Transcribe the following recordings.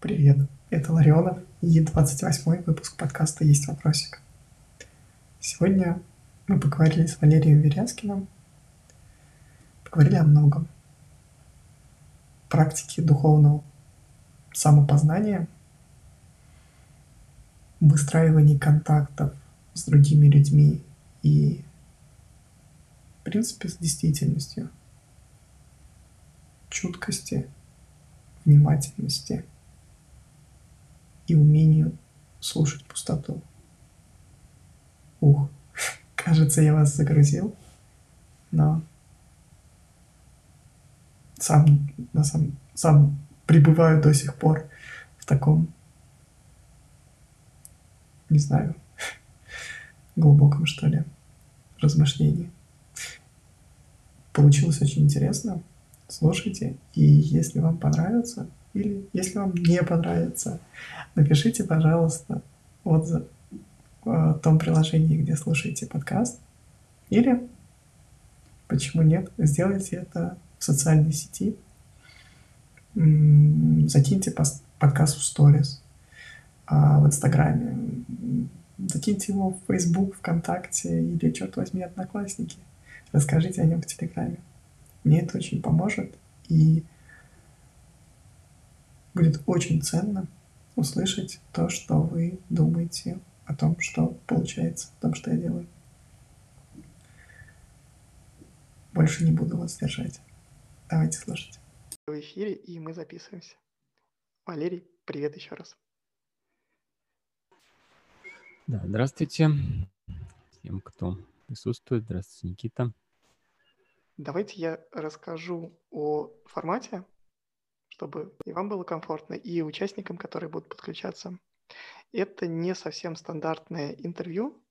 Привет, это Ларионов и 28 выпуск подкаста «Есть вопросик». Сегодня мы поговорили с Валерием Веряскиным, поговорили о многом. Практике духовного самопознания, выстраивании контактов с другими людьми и, в принципе, с действительностью, чуткости, внимательности – и умению слушать пустоту. Ух, кажется, я вас загрузил, но сам, на сам, сам пребываю до сих пор в таком, не знаю, глубоком, что ли, размышлении. Получилось очень интересно. Слушайте, и если вам понравится, или если вам не понравится, напишите, пожалуйста, отзыв в том приложении, где слушаете подкаст. Или, почему нет, сделайте это в социальной сети. Закиньте подкаст в сторис а в Инстаграме. Закиньте его в Facebook, ВКонтакте или, черт возьми, Одноклассники. Расскажите о нем в Телеграме. Мне это очень поможет. И будет очень ценно услышать то, что вы думаете о том, что получается, о том, что я делаю. Больше не буду вас держать. Давайте слушать. В эфире, и мы записываемся. Валерий, привет еще раз. Да, здравствуйте всем, кто присутствует. Здравствуйте, Никита. Давайте я расскажу о формате, чтобы и вам было комфортно, и участникам, которые будут подключаться. Это не совсем стандартное интервью.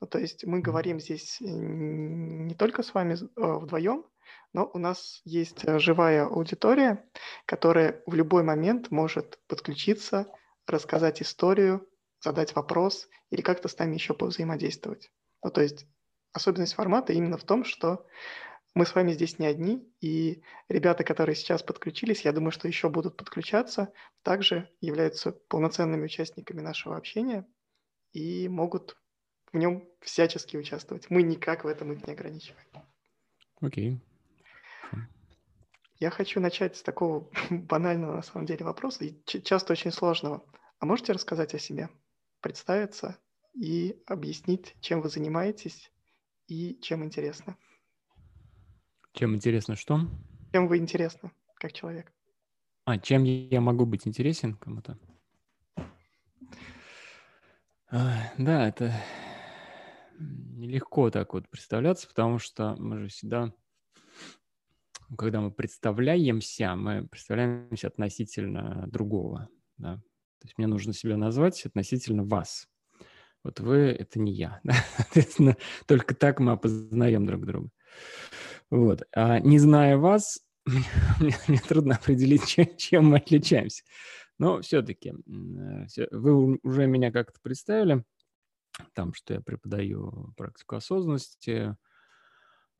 Ну, то есть мы говорим здесь э, не только с вами э, вдвоем, но у нас есть э, живая аудитория, которая в любой момент может подключиться, рассказать историю, задать вопрос или как-то с нами еще повзаимодействовать. Ну, то есть особенность формата именно в том, что мы с вами здесь не одни, и ребята, которые сейчас подключились, я думаю, что еще будут подключаться, также являются полноценными участниками нашего общения и могут в нем всячески участвовать. Мы никак в этом их не ограничиваем. Окей. Okay. Я хочу начать с такого банального на самом деле вопроса и часто очень сложного. А можете рассказать о себе, представиться и объяснить, чем вы занимаетесь и чем интересно? Чем интересно что? Чем вы интересны, как человек? А, чем я могу быть интересен кому-то? А, да, это нелегко так вот представляться, потому что мы же всегда, когда мы представляемся, мы представляемся относительно другого. Да? То есть мне нужно себя назвать относительно вас. Вот вы — это не я. Соответственно, только так мы опознаем друг друга. Вот. А не зная вас, мне, мне трудно определить, чем, чем мы отличаемся. Но все-таки э, вы уже меня как-то представили, там, что я преподаю практику осознанности,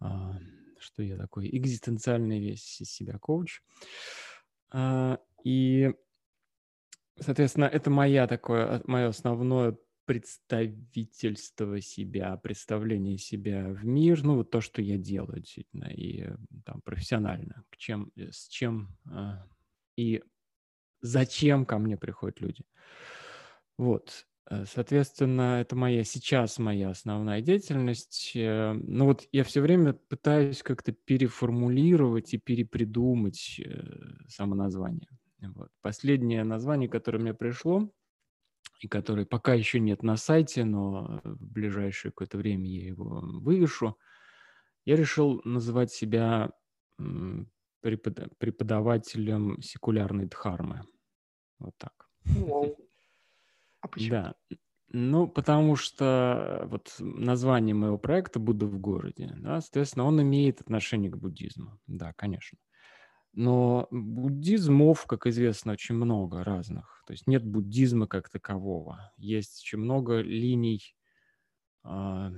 а, что я такой экзистенциальный весь из себя коуч. А, и, соответственно, это моя такое, мое основное представительство себя, представление себя в мир, ну вот то, что я делаю действительно, и там профессионально, к чем, э, с чем э, и зачем ко мне приходят люди. Вот, э, соответственно, это моя сейчас моя основная деятельность. Э, ну вот я все время пытаюсь как-то переформулировать и перепридумать само название. Вот. Последнее название, которое мне пришло, и который пока еще нет на сайте, но в ближайшее какое-то время я его вывешу, я решил называть себя преподавателем секулярной дхармы. Вот так. Wow. А почему? Да. Ну, потому что вот название моего проекта «Будда в городе», да, соответственно, он имеет отношение к буддизму. Да, конечно. Но буддизмов, как известно, очень много разных. То есть нет буддизма как такового. Есть очень много линий э,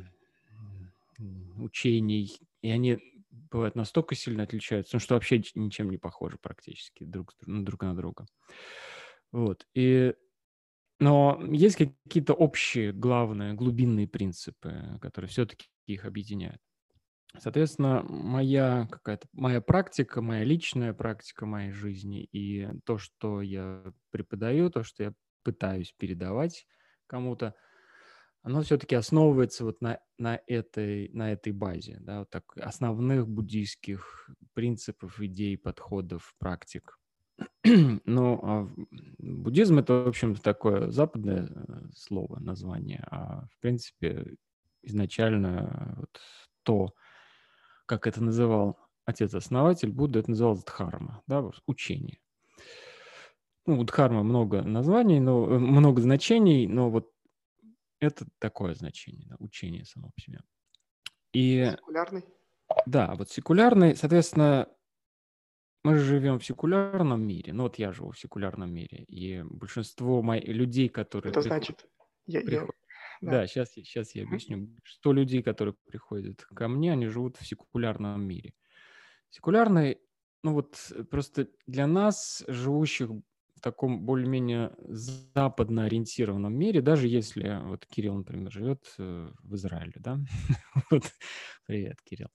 учений, и они бывают настолько сильно отличаются, ну, что вообще ничем не похожи практически друг, друг на друга. Вот. И, но есть какие-то общие, главные, глубинные принципы, которые все-таки их объединяют. Соответственно, моя какая-то моя практика, моя личная практика моей жизни и то, что я преподаю, то, что я пытаюсь передавать кому-то, оно все-таки основывается вот на, на, этой, на этой базе, да, вот так, основных буддийских принципов, идей, подходов, практик. Ну, а буддизм это, в общем, такое западное э, слово, название, а в принципе изначально вот то, как это называл отец-основатель Будда, это называлось дхарма, да, учение. Ну, у дхарма много названий, но э, много значений, но вот это такое значение, да, учение само по себе. И, секулярный? Да, вот секулярный, соответственно, мы же живем в секулярном мире. Ну вот я живу в секулярном мире, и большинство моих людей, которые... Это значит... Я, я... Да, да сейчас, сейчас я объясню. Что людей, которые приходят ко мне, они живут в секулярном мире. Секулярный, ну вот просто для нас, живущих в таком более-менее западно ориентированном мире, даже если вот Кирилл, например, живет э, в Израиле, да, вот, привет, Кирилл,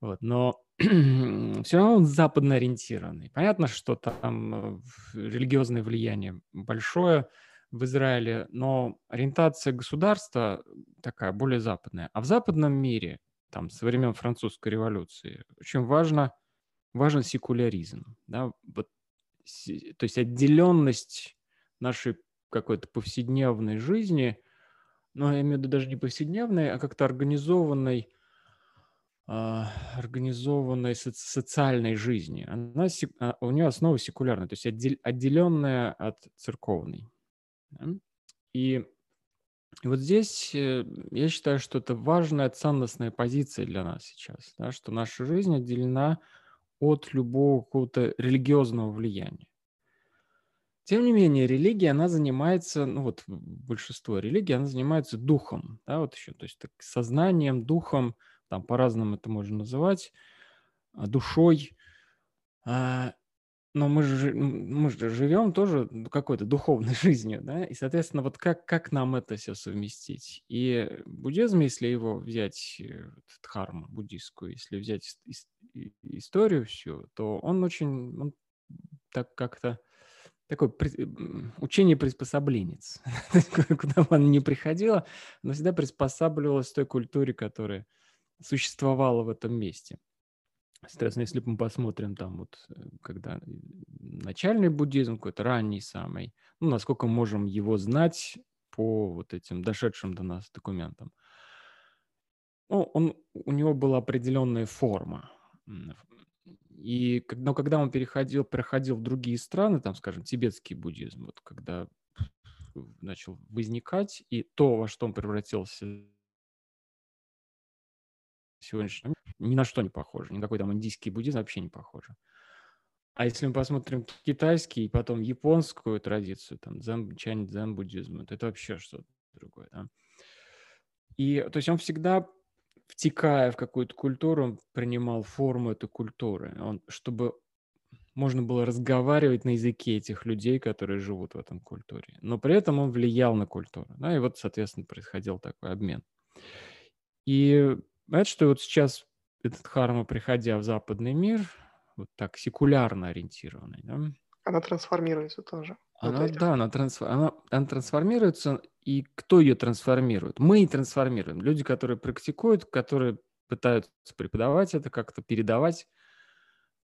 вот, но все равно он западно ориентированный. Понятно, что там э, религиозное влияние большое в Израиле, но ориентация государства такая более западная. А в западном мире, там, со времен французской революции, очень важно, важен секуляризм, да, вот то есть отделенность нашей какой-то повседневной жизни, но я имею в виду даже не повседневной, а как-то организованной, э, организованной соци- социальной жизни. Она, а, у нее основа секулярная, то есть отдел, отделенная от церковной. И, и вот здесь э, я считаю, что это важная ценностная позиция для нас сейчас, да, что наша жизнь отделена от любого какого-то религиозного влияния. Тем не менее, религия, она занимается, ну вот большинство религий, она занимается духом, да, вот еще, то есть так, сознанием, духом, там по-разному это можно называть, а, душой. Но мы же, мы же живем тоже какой-то духовной жизнью, да, и, соответственно, вот как, как нам это все совместить? И буддизм, если его взять, э, дхарму буддийскую, если взять историю всю, то он очень, он так как-то такой учение приспособленец. Куда бы оно ни приходило, оно всегда приспосабливалось той культуре, которая существовала в этом месте. Соответственно, если мы посмотрим там вот, э, когда начальный буддизм, какой-то ранний самый, ну, насколько можем его знать по вот этим дошедшим до нас документам. Ну, он, у него была определенная форма. И, но когда он переходил, проходил в другие страны, там, скажем, тибетский буддизм, вот когда начал возникать, и то, во что он превратился сегодняшнем, ни на что не похоже. Никакой там индийский буддизм вообще не похоже. А если мы посмотрим китайский и потом японскую традицию, там, дзен, чань, дзен буддизм, это, вообще что-то другое, да. И, то есть он всегда втекая в какую-то культуру, принимал форму этой культуры, он, чтобы можно было разговаривать на языке этих людей, которые живут в этом культуре. Но при этом он влиял на культуру. Да, и вот, соответственно, происходил такой обмен. И это что вот сейчас этот харма, приходя в западный мир, вот так секулярно ориентированный, да, она трансформируется тоже. Она, вот да, она, трансфор, она, она трансформируется, и кто ее трансформирует? Мы и трансформируем. Люди, которые практикуют, которые пытаются преподавать это, как-то передавать,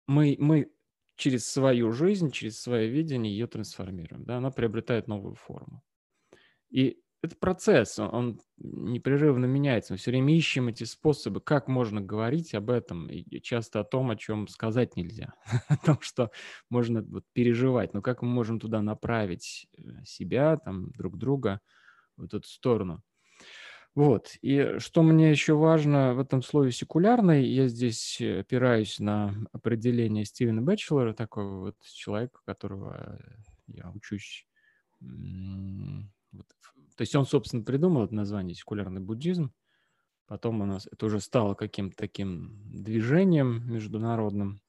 мы, мы через свою жизнь, через свое видение ее трансформируем. Да? Она приобретает новую форму. И это процесс, он непрерывно меняется. Мы все время ищем эти способы, как можно говорить об этом, и часто о том, о чем сказать нельзя, о том, что можно вот переживать, но как мы можем туда направить э, себя, там, друг друга в эту сторону. Вот. И что мне еще важно в этом слове секулярный, я здесь опираюсь на определение Стивена Бэтчелора, такого вот человека, которого я учусь вот то есть он, собственно, придумал это название секулярный буддизм. Потом у нас это уже стало каким-то таким движением международным.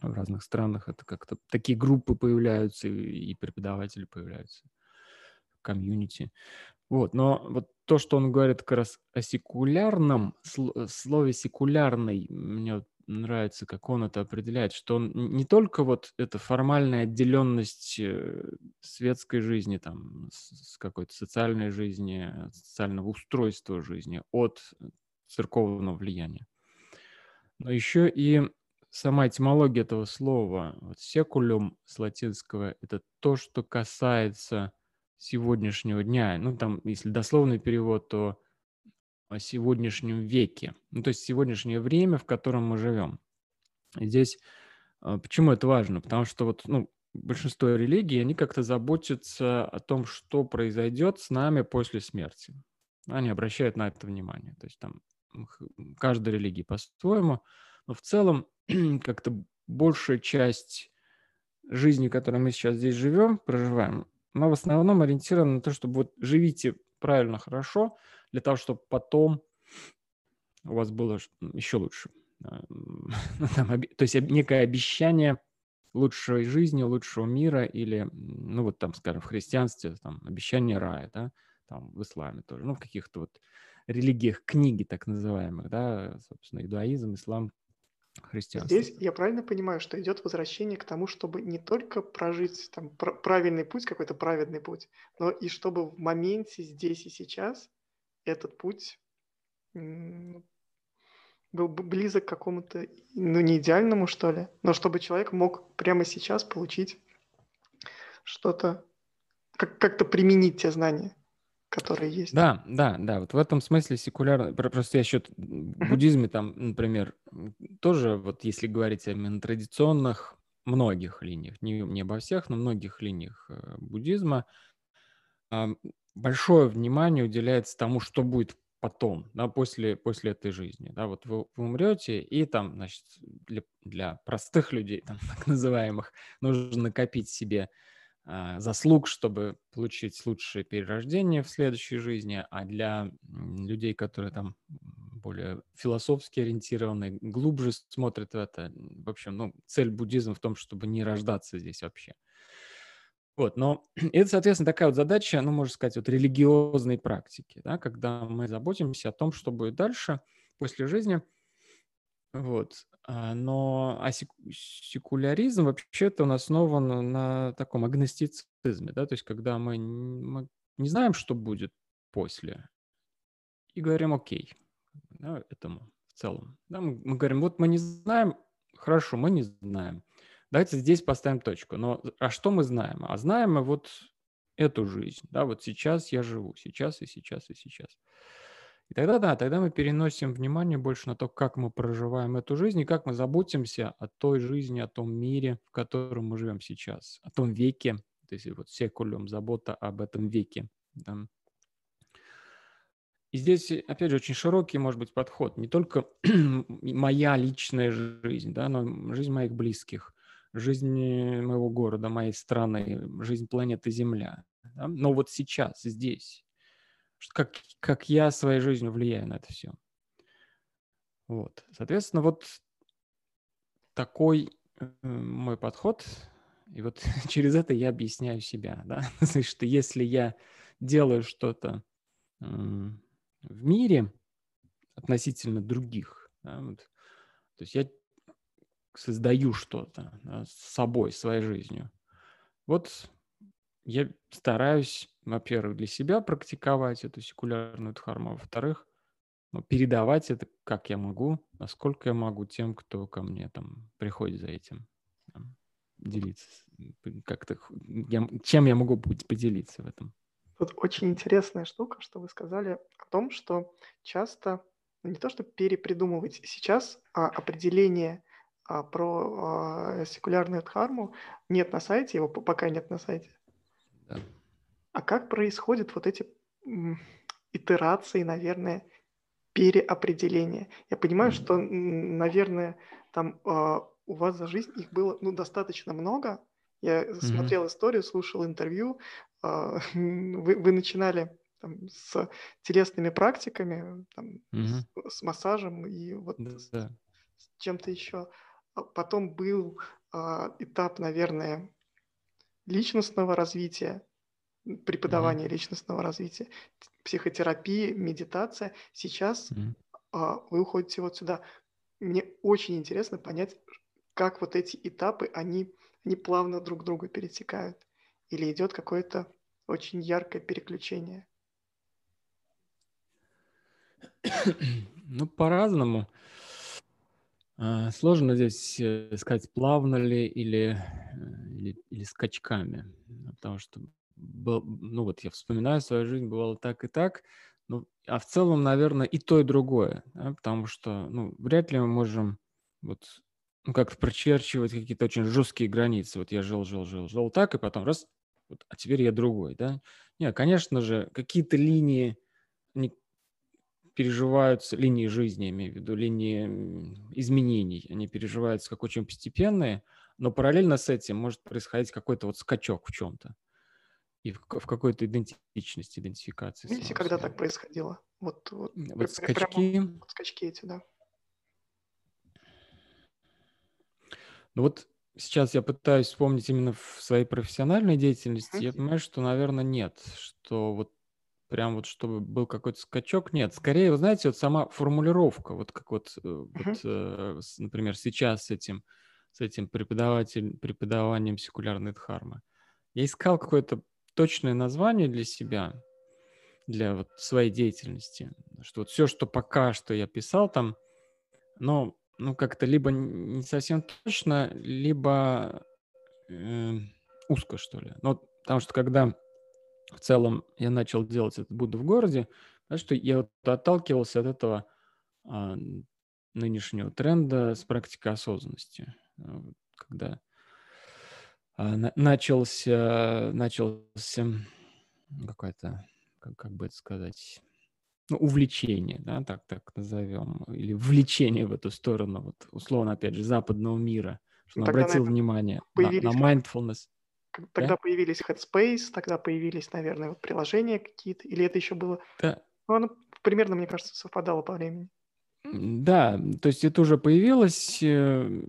в разных странах это как-то такие группы появляются и преподаватели появляются, комьюнити. Вот, но вот то, что он говорит как раз о секулярном, слове секулярный, мне вот нравится, как он это определяет, что он не только вот эта формальная отделенность э, светской жизни, там, с какой-то социальной жизни, социального устройства жизни от церковного влияния, но еще и сама этимология этого слова, вот секулюм с латинского, это то, что касается сегодняшнего дня. Ну, там, если дословный перевод, то сегодняшнем веке. Ну, то есть сегодняшнее время, в котором мы живем. здесь а, почему это важно? Потому что вот, ну, большинство религий, они как-то заботятся о том, что произойдет с нами после смерти. Они обращают на это внимание. То есть там каждая религия по-своему, но в целом как-то большая часть жизни, которой мы сейчас здесь живем, проживаем, она в основном ориентирована на то, чтобы вот живите правильно, хорошо, для того, чтобы потом у вас было еще лучше. Ну, то есть некое обещание лучшей жизни, лучшего мира или, ну вот там, скажем, в христианстве, там, обещание рая, да, там в исламе тоже, ну в каких-то вот религиях книги так называемых, да, собственно, иудаизм, ислам, христианство. Здесь я правильно понимаю, что идет возвращение к тому, чтобы не только прожить там правильный путь, какой-то праведный путь, но и чтобы в моменте здесь и сейчас этот путь был близок к какому-то, ну, не идеальному, что ли, но чтобы человек мог прямо сейчас получить что-то, как- как-то применить те знания, которые есть. Да, да, да. Вот в этом смысле секулярно. Просто я счет в буддизме там, например, тоже вот если говорить о традиционных многих линиях, не, не обо всех, но многих линиях э, буддизма, большое внимание уделяется тому, что будет потом, да, после, после этой жизни. Да, вот вы, вы умрете, и там, значит, для, для простых людей, там, так называемых, нужно накопить себе заслуг, чтобы получить лучшее перерождение в следующей жизни, а для людей, которые там более философски ориентированы, глубже смотрят в это, в общем, ну, цель буддизма в том, чтобы не рождаться здесь вообще. Вот, но это, соответственно, такая вот задача, ну, можно сказать, вот религиозной практики, да, когда мы заботимся о том, что будет дальше, после жизни. Вот. А, но а секуляризм вообще-то он основан на таком агностицизме, да, то есть когда мы, не знаем, что будет после, и говорим окей да, этому в целом. Да, мы, мы говорим, вот мы не знаем, хорошо, мы не знаем. Давайте здесь поставим точку. Но а что мы знаем? А знаем мы вот эту жизнь. Да, вот сейчас я живу, сейчас и сейчас и сейчас. И тогда, да, тогда мы переносим внимание больше на то, как мы проживаем эту жизнь и как мы заботимся о той жизни, о том мире, в котором мы живем сейчас, о том веке, то есть вот секулем, забота об этом веке. Да. И здесь, опять же, очень широкий, может быть, подход. Не только моя личная жизнь, да, но жизнь моих близких, жизнь моего города, моей страны, жизнь планеты Земля. Да? Но вот сейчас, здесь, как, как я своей жизнью влияю на это все. Вот. Соответственно, вот такой э, мой подход, и вот через это я объясняю себя, да, значит, что если я делаю что-то в мире относительно других, да, вот, то есть я создаю что-то да, с собой, своей жизнью. Вот я стараюсь, во-первых, для себя практиковать эту секулярную дхарму, а во-вторых, ну, передавать это как я могу, насколько я могу тем, кто ко мне там приходит за этим, там, делиться, как-то, я, чем я могу поделиться в этом. Тут очень интересная штука, что вы сказали о том, что часто ну, не то, что перепридумывать сейчас, а определение а, про а, секулярную дхарму нет на сайте, его пока нет на сайте. Да. А как происходят вот эти итерации, наверное, переопределения? Я понимаю, mm-hmm. что, наверное, там а, у вас за жизнь их было ну, достаточно много. Я mm-hmm. смотрел историю, слушал интервью. А, вы, вы начинали там, с телесными практиками, там, mm-hmm. с, с массажем и вот да. с, с чем-то еще. А потом был а, этап, наверное, личностного развития, преподавания mm-hmm. личностного развития, психотерапии, медитация. Сейчас mm-hmm. а, вы уходите вот сюда. Мне очень интересно понять, как вот эти этапы, они, они плавно друг друга пересекают. Или идет какое-то очень яркое переключение. Ну, по-разному. А, сложно здесь э, сказать, плавно ли или, э, или, или скачками, потому что, был, ну вот я вспоминаю свою жизнь, бывало так и так, ну, а в целом, наверное, и то, и другое, да, потому что, ну, вряд ли мы можем вот ну, как-то прочерчивать какие-то очень жесткие границы. Вот я жил, жил, жил, жил так, и потом раз, вот, а теперь я другой, да? Нет, конечно же, какие-то линии, они переживаются, линии жизни, я имею в виду, линии изменений, они переживаются как очень постепенные, но параллельно с этим может происходить какой-то вот скачок в чем-то и в, в какой-то идентичности, идентификации. Видите, когда так происходило? Вот, вот, вот скачки. Прямо, вот скачки эти, да. Ну вот сейчас я пытаюсь вспомнить именно в своей профессиональной деятельности, я понимаю, что, наверное, нет, что вот прям вот чтобы был какой-то скачок, нет. Скорее, вы знаете, вот сама формулировка, вот как вот, uh-huh. вот э, например, сейчас с этим, с этим преподаватель, преподаванием секулярной дхармы. Я искал какое-то точное название для себя, для вот своей деятельности, что вот все, что пока что я писал там, но ну, как-то либо не совсем точно, либо э, узко, что ли. Ну, потому что когда в целом я начал делать это Будда в городе, что я вот отталкивался от этого а, нынешнего тренда с практикой осознанности. А, когда начался, начался какой-то, как, как бы это сказать, ну, увлечение, да, так, так назовем, или влечение в эту сторону, вот, условно, опять же, западного мира, что ну, он обратил внимание на, на mindfulness. Тогда да? появились Headspace, тогда появились, наверное, вот приложения какие-то, или это еще было... Да. Ну, оно примерно, мне кажется, совпадало по времени. Да, то есть это уже появилось, э,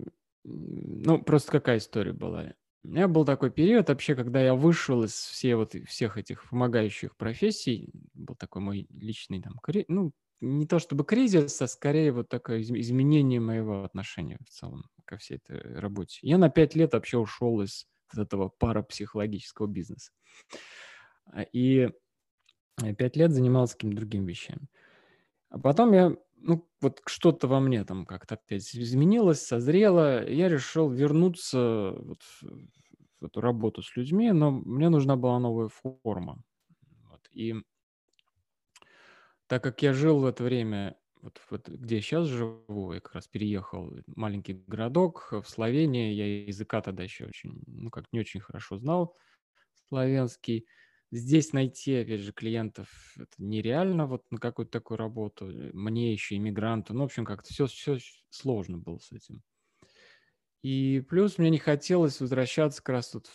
ну, просто какая история была. У меня был такой период вообще, когда я вышел из все вот, всех этих помогающих профессий, был такой мой личный там, ну, не то чтобы кризис, а скорее вот такое изменение моего отношения в целом ко всей этой работе. Я на пять лет вообще ушел из вот этого парапсихологического бизнеса. А, и пять лет занимался какими-то другими вещами. А потом я, ну, вот что-то во мне там как-то опять изменилось, созрело. Я решил вернуться вот в эту работу с людьми, но мне нужна была новая форма. Вот. И так как я жил в это время, вот, вот где я сейчас живу, я как раз переехал в маленький городок в Словении, я языка тогда еще очень, ну как не очень хорошо знал славянский. Здесь найти, опять же, клиентов это нереально вот на какую-то такую работу. Мне еще, иммигранту. Ну, в общем, как-то все, все сложно было с этим. И плюс мне не хотелось возвращаться как раз тут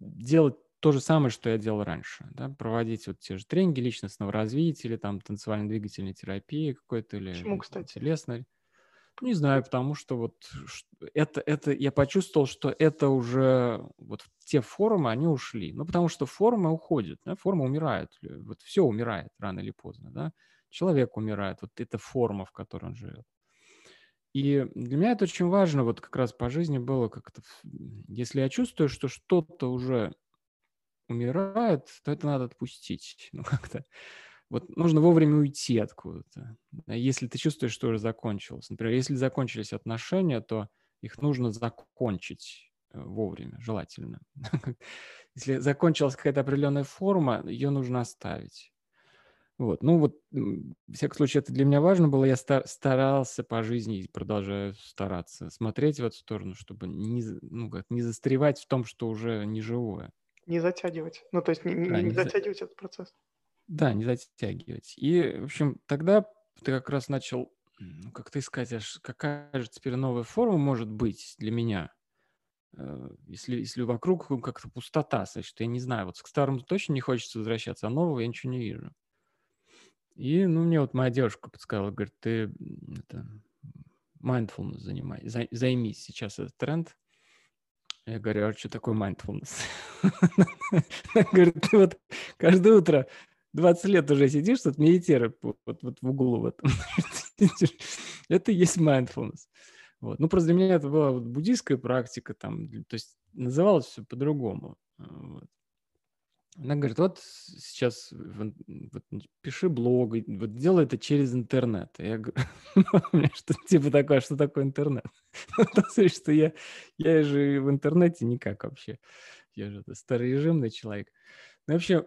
делать то же самое, что я делал раньше, да, проводить вот те же тренинги личностного развития или там танцевально-двигательной терапии какой-то или Почему, кстати? телесной. Не знаю, потому что вот это, это, я почувствовал, что это уже, вот те форумы, они ушли. Ну, потому что форумы уходят, да, форумы умирают, вот все умирает рано или поздно, да. Человек умирает, вот это форма, в которой он живет. И для меня это очень важно, вот как раз по жизни было как-то, если я чувствую, что что-то уже умирает, то это надо отпустить. Ну, как-то вот нужно вовремя уйти откуда-то. Если ты чувствуешь, что уже закончилось. Например, если закончились отношения, то их нужно закончить э, вовремя, желательно. Если закончилась какая-то определенная форма, ее нужно оставить. Вот. Ну вот, в всяком случае, это для меня важно было. Я старался по жизни и продолжаю стараться смотреть в эту сторону, чтобы не, ну, как, не застревать в том, что уже не живое. Не затягивать. Ну, то есть не, не, да, не, не затягивать за... этот процесс. Да, не затягивать. И, в общем, тогда ты как раз начал, как-то искать, аж какая же теперь новая форма может быть для меня. Э, если, если вокруг как-то пустота, значит, я не знаю, вот к старому точно не хочется возвращаться, а нового я ничего не вижу. И, ну, мне вот моя девушка подсказала, говорит, ты это, mindfulness занимай, займись сейчас этот тренд. Я говорю, а что такое mindfulness? Говорит, ты вот каждое утро 20 лет уже сидишь, тут медитируешь вот, вот в углу. Вот. это и есть mindfulness. Вот. Ну, просто для меня это была вот буддийская практика, там, то есть называлось все по-другому. Вот. Она говорит, вот сейчас вот, пиши блог, вот делай это через интернет. Я говорю, что типа такое, что такое интернет? Ну, что я, я же в интернете никак вообще. Я же старорежимный человек. Ну, вообще,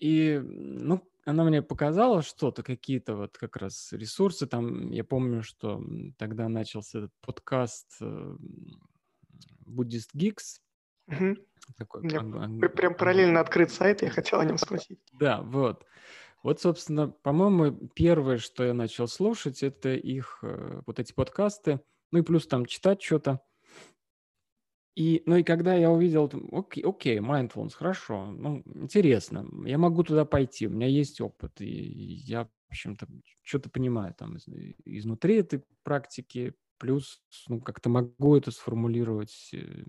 и, ну, она мне показала что-то, какие-то вот как раз ресурсы. Там я помню, что тогда начался этот подкаст Buddhist Geeks. Угу. Такой, У меня прям параллельно открыт сайт, я хотел о нем спросить. Да, вот. Вот, собственно, по-моему, первое, что я начал слушать, это их э, вот эти подкасты, ну и плюс там читать что-то. И, ну и когда я увидел, окей, окей, mindfulness, хорошо, ну, интересно, я могу туда пойти, у меня есть опыт, и я, в общем-то, что-то понимаю там из, изнутри этой практики, плюс, ну, как-то могу это сформулировать э,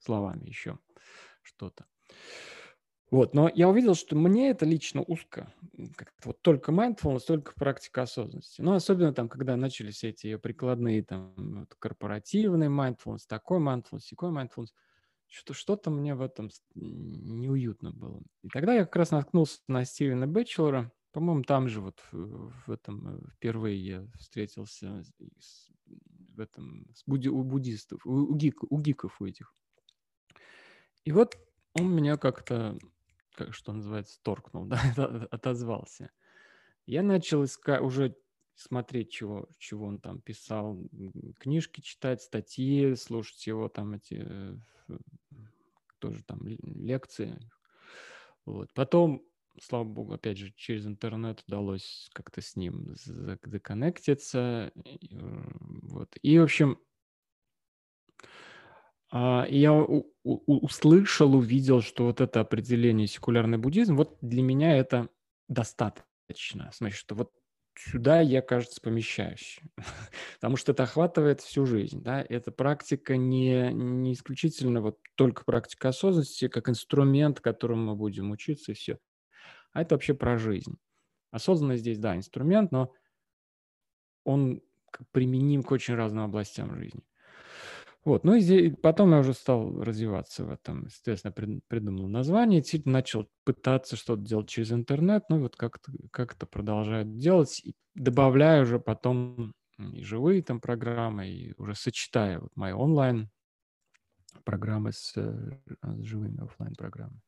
словами еще что-то. Вот, но я увидел, что мне это лично узко. Как-то вот только mindfulness, только практика осознанности. Ну, особенно там, когда начались эти прикладные там вот, корпоративный mindfulness, такой mindfulness, такой mindfulness, что что-то мне в этом неуютно было. И тогда я как раз наткнулся на Стивена Бэтчелора. По-моему, там же вот в этом э, впервые я встретился с, в этом с буди, у буддистов, у, у, гик, у гиков у этих. И вот он меня как-то как что называется, торкнул, да, отозвался. Я начал искать, уже смотреть, чего, чего он там писал, книжки читать, статьи, слушать его там эти, э, тоже там лекции. Вот. Потом, слава богу, опять же, через интернет удалось как-то с ним законнектиться. Вот. И, в общем, а, я услышал, увидел, что вот это определение секулярный буддизм, вот для меня это достаточно. Значит, что вот сюда я, кажется, помещаюсь. Потому что это охватывает всю жизнь. Да? Эта практика не, не исключительно вот только практика осознанности, как инструмент, которым мы будем учиться, и все. А это вообще про жизнь. Осознанность здесь, да, инструмент, но он применим к очень разным областям жизни. Вот, ну и потом я уже стал развиваться в этом, естественно, придумал название, начал пытаться что-то делать через интернет, ну вот как-то как продолжаю делать, и добавляю уже потом и живые там программы, и уже сочетая вот мои онлайн программы с, э, с живыми офлайн программами.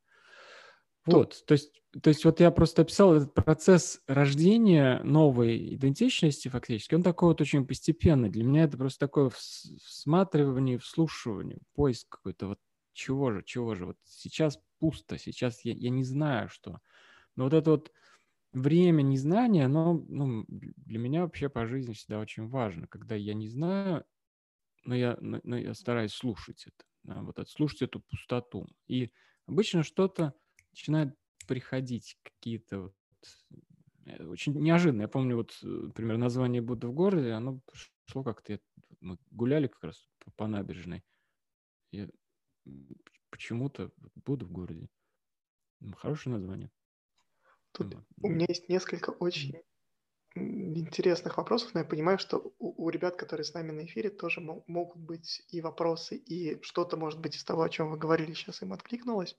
Вот, то есть, то есть вот я просто описал этот процесс рождения новой идентичности фактически, он такой вот очень постепенный. Для меня это просто такое всматривание, вслушивание, поиск какой-то вот чего же, чего же. Вот сейчас пусто, сейчас я, я не знаю, что. Но вот это вот время незнания, оно ну, для меня вообще по жизни всегда очень важно. Когда я не знаю, но я, но, я стараюсь слушать это, да, вот отслушать эту пустоту. И обычно что-то начинают приходить какие-то вот э, очень неожиданно. Я помню, вот, например, название Будда в городе, оно шло как-то, мы гуляли как раз по, по набережной. Я почему-то Будда в городе. Хорошее название. Тут вот. у меня есть несколько очень интересных вопросов, но я понимаю, что у, у ребят, которые с нами на эфире, тоже могут быть и вопросы, и что-то, может быть, из того, о чем вы говорили, сейчас им откликнулось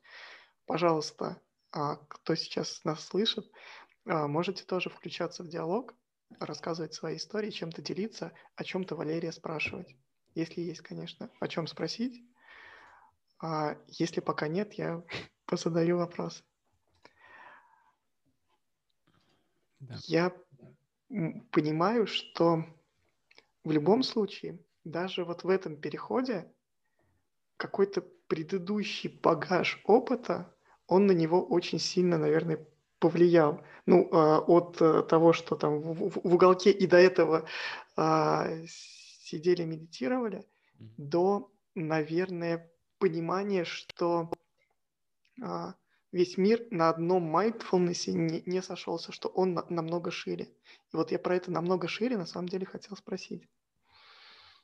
пожалуйста, а, кто сейчас нас слышит, а, можете тоже включаться в диалог, рассказывать свои истории, чем-то делиться, о чем-то Валерия спрашивать. Если есть, конечно, о чем спросить. А если пока нет, я позадаю вопрос. Да. Я понимаю, что в любом случае, даже вот в этом переходе, какой-то предыдущий багаж опыта он на него очень сильно, наверное, повлиял. Ну, а, от э, того, что там в, уголке и до этого а, сидели, медитировали, до, наверное, понимания, что а, весь мир на одном mindfulness не, не сошелся, что он намного шире. И вот я про это намного шире на самом деле хотел спросить.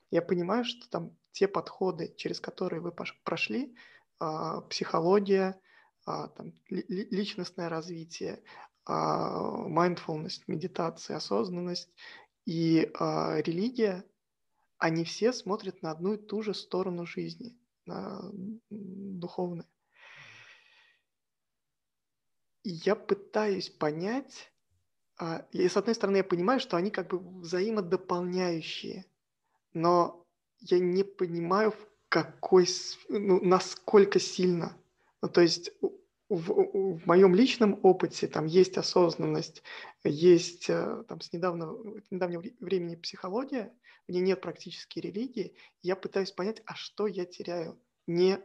Я понимаю, что там те подходы, через которые вы прошли, а, психология, там, личностное развитие, а, mindfulness, медитация, осознанность и религия, они все смотрят на одну и ту же сторону жизни, на духовное. И я пытаюсь понять, и с одной стороны я понимаю, что они как бы взаимодополняющие, но я не понимаю, в какой, ну, насколько сильно. Ну, то есть в, в моем личном опыте там есть осознанность, есть э, там с недавнего, недавнего времени психология, в ней нет практически религии. Я пытаюсь понять, а что я теряю, не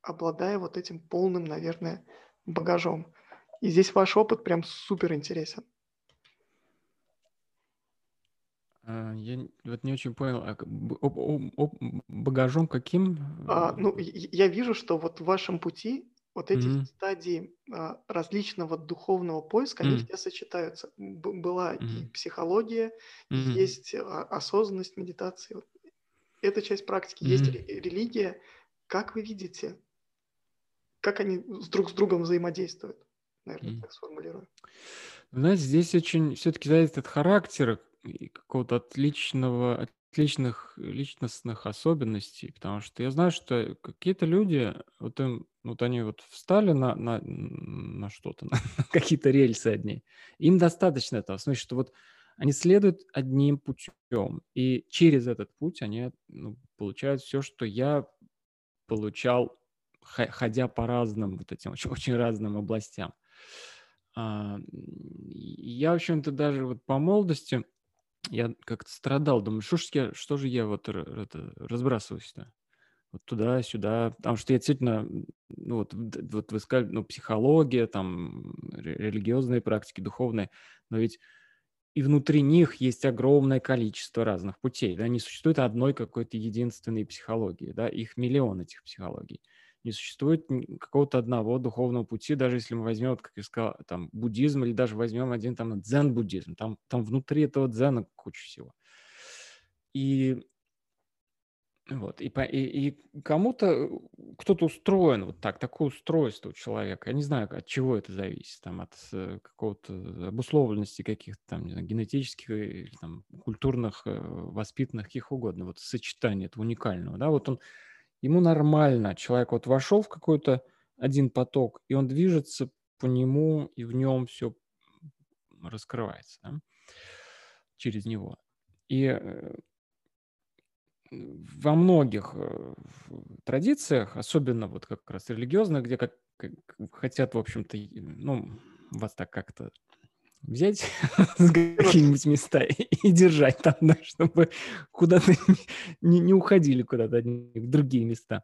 обладая вот этим полным, наверное, багажом. И здесь ваш опыт прям супер интересен. А, я вот не очень понял, а об- об- об- багажом каким? А, ну, я вижу, что вот в вашем пути вот эти Мгм. стадии а, различного духовного поиска, они все сочетаются. Б- была и психология, и Мгм. есть а, осознанность, медитация. Вот эта часть практики, есть Мгм. религия. Как вы видите, как они с друг с другом взаимодействуют? Наверное, Мгм. так сформулирую. Знаете, здесь очень все-таки зависит от характера какого-то отличного, отличных личностных особенностей, потому что я знаю, что какие-то люди, вот им, вот они вот встали на, на, на что-то, на какие-то рельсы одни, им достаточно этого, в смысле, что вот они следуют одним путем, и через этот путь они ну, получают все, что я получал, ходя по разным вот этим очень, очень разным областям. А, я, в общем-то, даже вот по молодости я как-то страдал, думаю, что ж я, что же я вот это, разбрасываюсь-то? Вот туда-сюда, потому что я действительно, ну вот, вот вы сказали, ну, психология, там, религиозные практики, духовные, но ведь и внутри них есть огромное количество разных путей, да, не существует одной какой-то единственной психологии, да, их миллион этих психологий не существует какого-то одного духовного пути, даже если мы возьмем, как я сказал, там, буддизм или даже возьмем один там дзен-буддизм, там, там внутри этого дзена куча всего. И вот, и, и, и кому-то, кто-то устроен вот так, такое устройство у человека. Я не знаю, от чего это зависит, там, от э, какого-то обусловленности каких-то там, не знаю, генетических или там культурных, э, воспитанных, каких угодно, вот сочетание этого уникального, да, вот он ему нормально. Человек вот вошел в какой-то один поток, и он движется по нему, и в нем все раскрывается да, через него. И э, во многих э, традициях, особенно вот как раз религиозных, где как, как хотят, в общем-то, ну, вас так как-то взять какие-нибудь места и держать там, да, чтобы куда-то не, не уходили куда-то в другие места.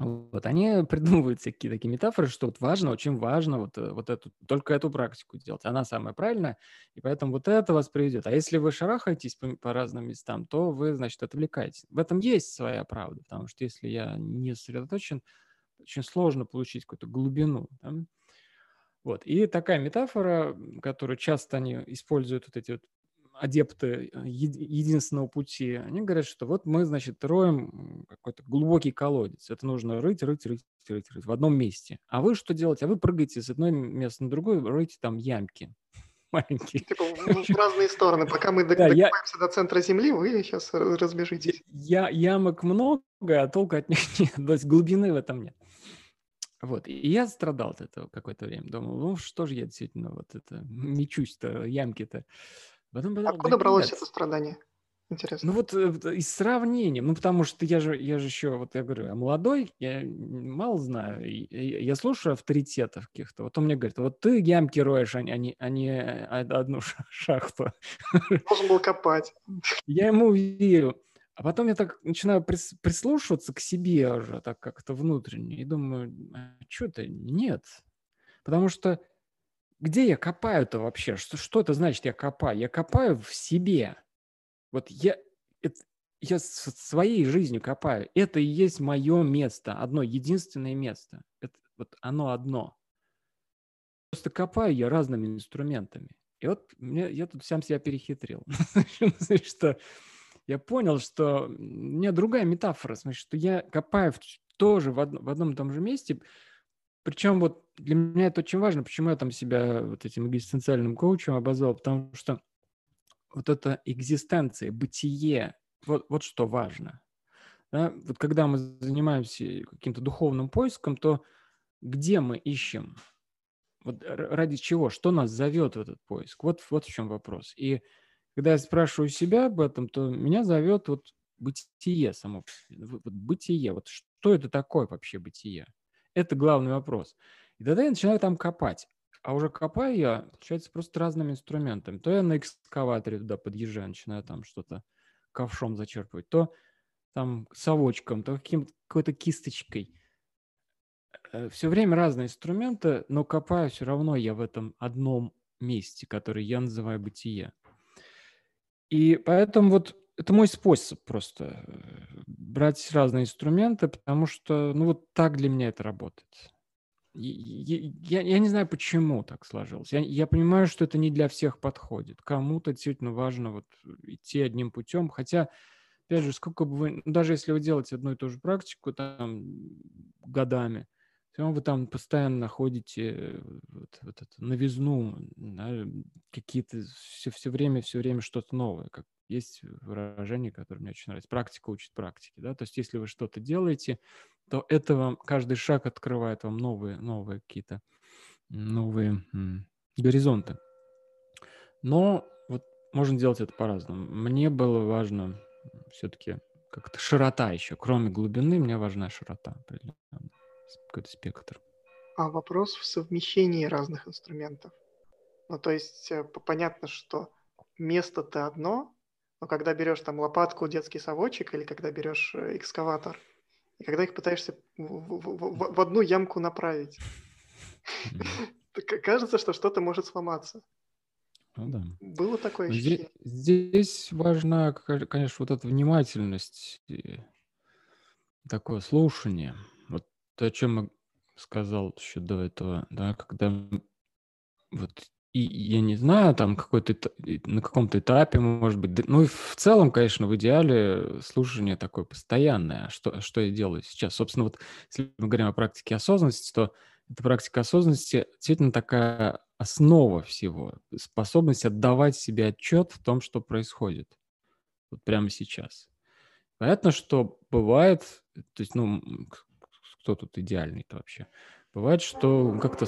Вот, они придумывают всякие такие метафоры, что вот важно, очень важно вот, э, вот эту, только эту практику делать. Она самая правильная, и поэтому вот это вас приведет. А если вы шарахаетесь по, по разным местам, то вы, значит, отвлекаетесь. В этом есть своя правда, потому что если я не сосредоточен, очень сложно получить какую-то глубину. Да? Вот. И такая метафора, которую часто они используют, вот эти вот адепты э, единственного пути, они говорят, что вот мы, значит, роем какой-то глубокий колодец. Это нужно рыть, рыть, рыть, рыть, рыть в одном месте. А вы что делаете? А вы прыгаете с одной места на другое, роете там ямки маленькие. Типа в разные стороны. Пока мы да, я... до центра Земли, вы сейчас разбежитесь. Я, ямок много, а толка от них нет. То есть глубины в этом нет. Вот, и я страдал от этого какое-то время. Думал, ну что же я действительно вот это мечусь-то, ямки-то. Потом подумал, Откуда да бралось нет. это страдание? Интересно. Ну вот э, из сравнения, ну потому что я же, я же еще, вот я говорю, я молодой, я мало знаю, я слушаю авторитетов каких-то, вот он мне говорит, вот ты ямки роешь, а не, а не а одну шахту. Должен был копать. Я ему верю. А потом я так начинаю прис, прислушиваться к себе уже так как-то внутренне и думаю, а что-то нет. Потому что где я копаю-то вообще? Что, что это значит я копаю? Я копаю в себе. Вот я, это, я своей жизнью копаю. Это и есть мое место, одно единственное место. Это, вот оно одно. Просто копаю я разными инструментами. И вот мне, я тут сам себя перехитрил. Что я понял, что у меня другая метафора, в что я копаю в, тоже в, од, в одном и том же месте, причем вот для меня это очень важно, почему я там себя вот этим экзистенциальным коучем обозвал, потому что вот эта экзистенция, бытие, вот, вот что важно. Да? Вот когда мы занимаемся каким-то духовным поиском, то где мы ищем? Вот ради чего? Что нас зовет в этот поиск? Вот, вот в чем вопрос. И когда я спрашиваю себя об этом, то меня зовет вот бытие само. Вот, бытие. Вот что это такое вообще бытие? Это главный вопрос. И тогда я начинаю там копать. А уже копаю я, получается, просто разными инструментами. То я на экскаваторе туда подъезжаю, начинаю там что-то ковшом зачерпывать, то там совочком, то каким какой-то кисточкой. Э, все время разные инструменты, но копаю все равно я в этом одном месте, который я называю бытие. И поэтому вот это мой способ просто э, брать разные инструменты, потому что, ну, вот так для меня это работает. Я, я, я не знаю, почему так сложилось. Я, я понимаю, что это не для всех подходит. Кому-то действительно важно вот идти одним путем. Хотя, опять же, сколько бы вы, ну, даже если вы делаете одну и ту же практику там годами, все вы там постоянно находите вот, вот эту новизну, да, какие-то все, все время, все время что-то новое. Как есть выражение, которое мне очень нравится. Практика учит практике. Да? То есть если вы что-то делаете, то это вам, каждый шаг открывает вам новые, новые какие-то новые горизонты. Но вот можно делать это по-разному. Мне было важно все-таки как-то широта еще. Кроме глубины, мне важна широта какой-то спектр. А вопрос в совмещении разных инструментов. Ну, то есть э, понятно, что место-то одно, но когда берешь там лопатку, детский совочек, или когда берешь э, экскаватор, и когда их пытаешься в, в, в, в одну ямку направить, кажется, что что-то может сломаться. Ну да. Было такое ощущение? Здесь, здесь важна, конечно, вот эта внимательность, такое слушание. То, о чем я сказал еще до этого, да, когда вот и я не знаю, там какой-то на каком-то этапе, может быть, ну и в целом, конечно, в идеале слушание такое постоянное. Что, что я делаю сейчас? Собственно, вот если мы говорим о практике осознанности, то эта практика осознанности действительно такая основа всего, способность отдавать себе отчет в том, что происходит вот прямо сейчас. Понятно, что бывает, то есть, ну, кто тут идеальный-то вообще? Бывает, что как-то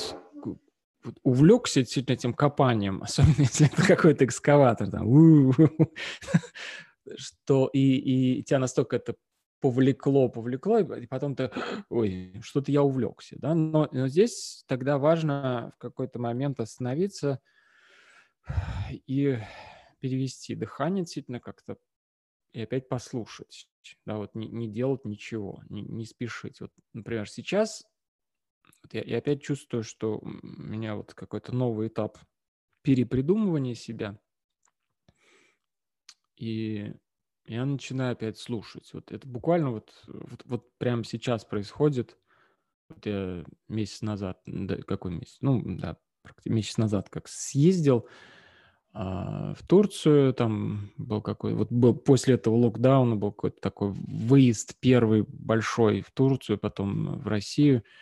увлекся действительно этим копанием, особенно если это какой-то экскаватор, там, что и, и тебя настолько это повлекло, повлекло, и потом ты, ой, что-то я увлекся, да, но, но здесь тогда важно в какой-то момент остановиться и перевести дыхание действительно как-то и опять послушать, да, вот не, не делать ничего, не, не спешить. Вот, например, сейчас вот я, я опять чувствую, что у меня вот какой-то новый этап перепридумывания себя. И я начинаю опять слушать. Вот это буквально вот, вот, вот прямо сейчас происходит. Вот я месяц назад, да, какой месяц? Ну, да, месяц назад как съездил а, в Турцию, там был какой, вот был после этого локдауна был какой-то такой выезд первый большой в Турцию, потом в Россию –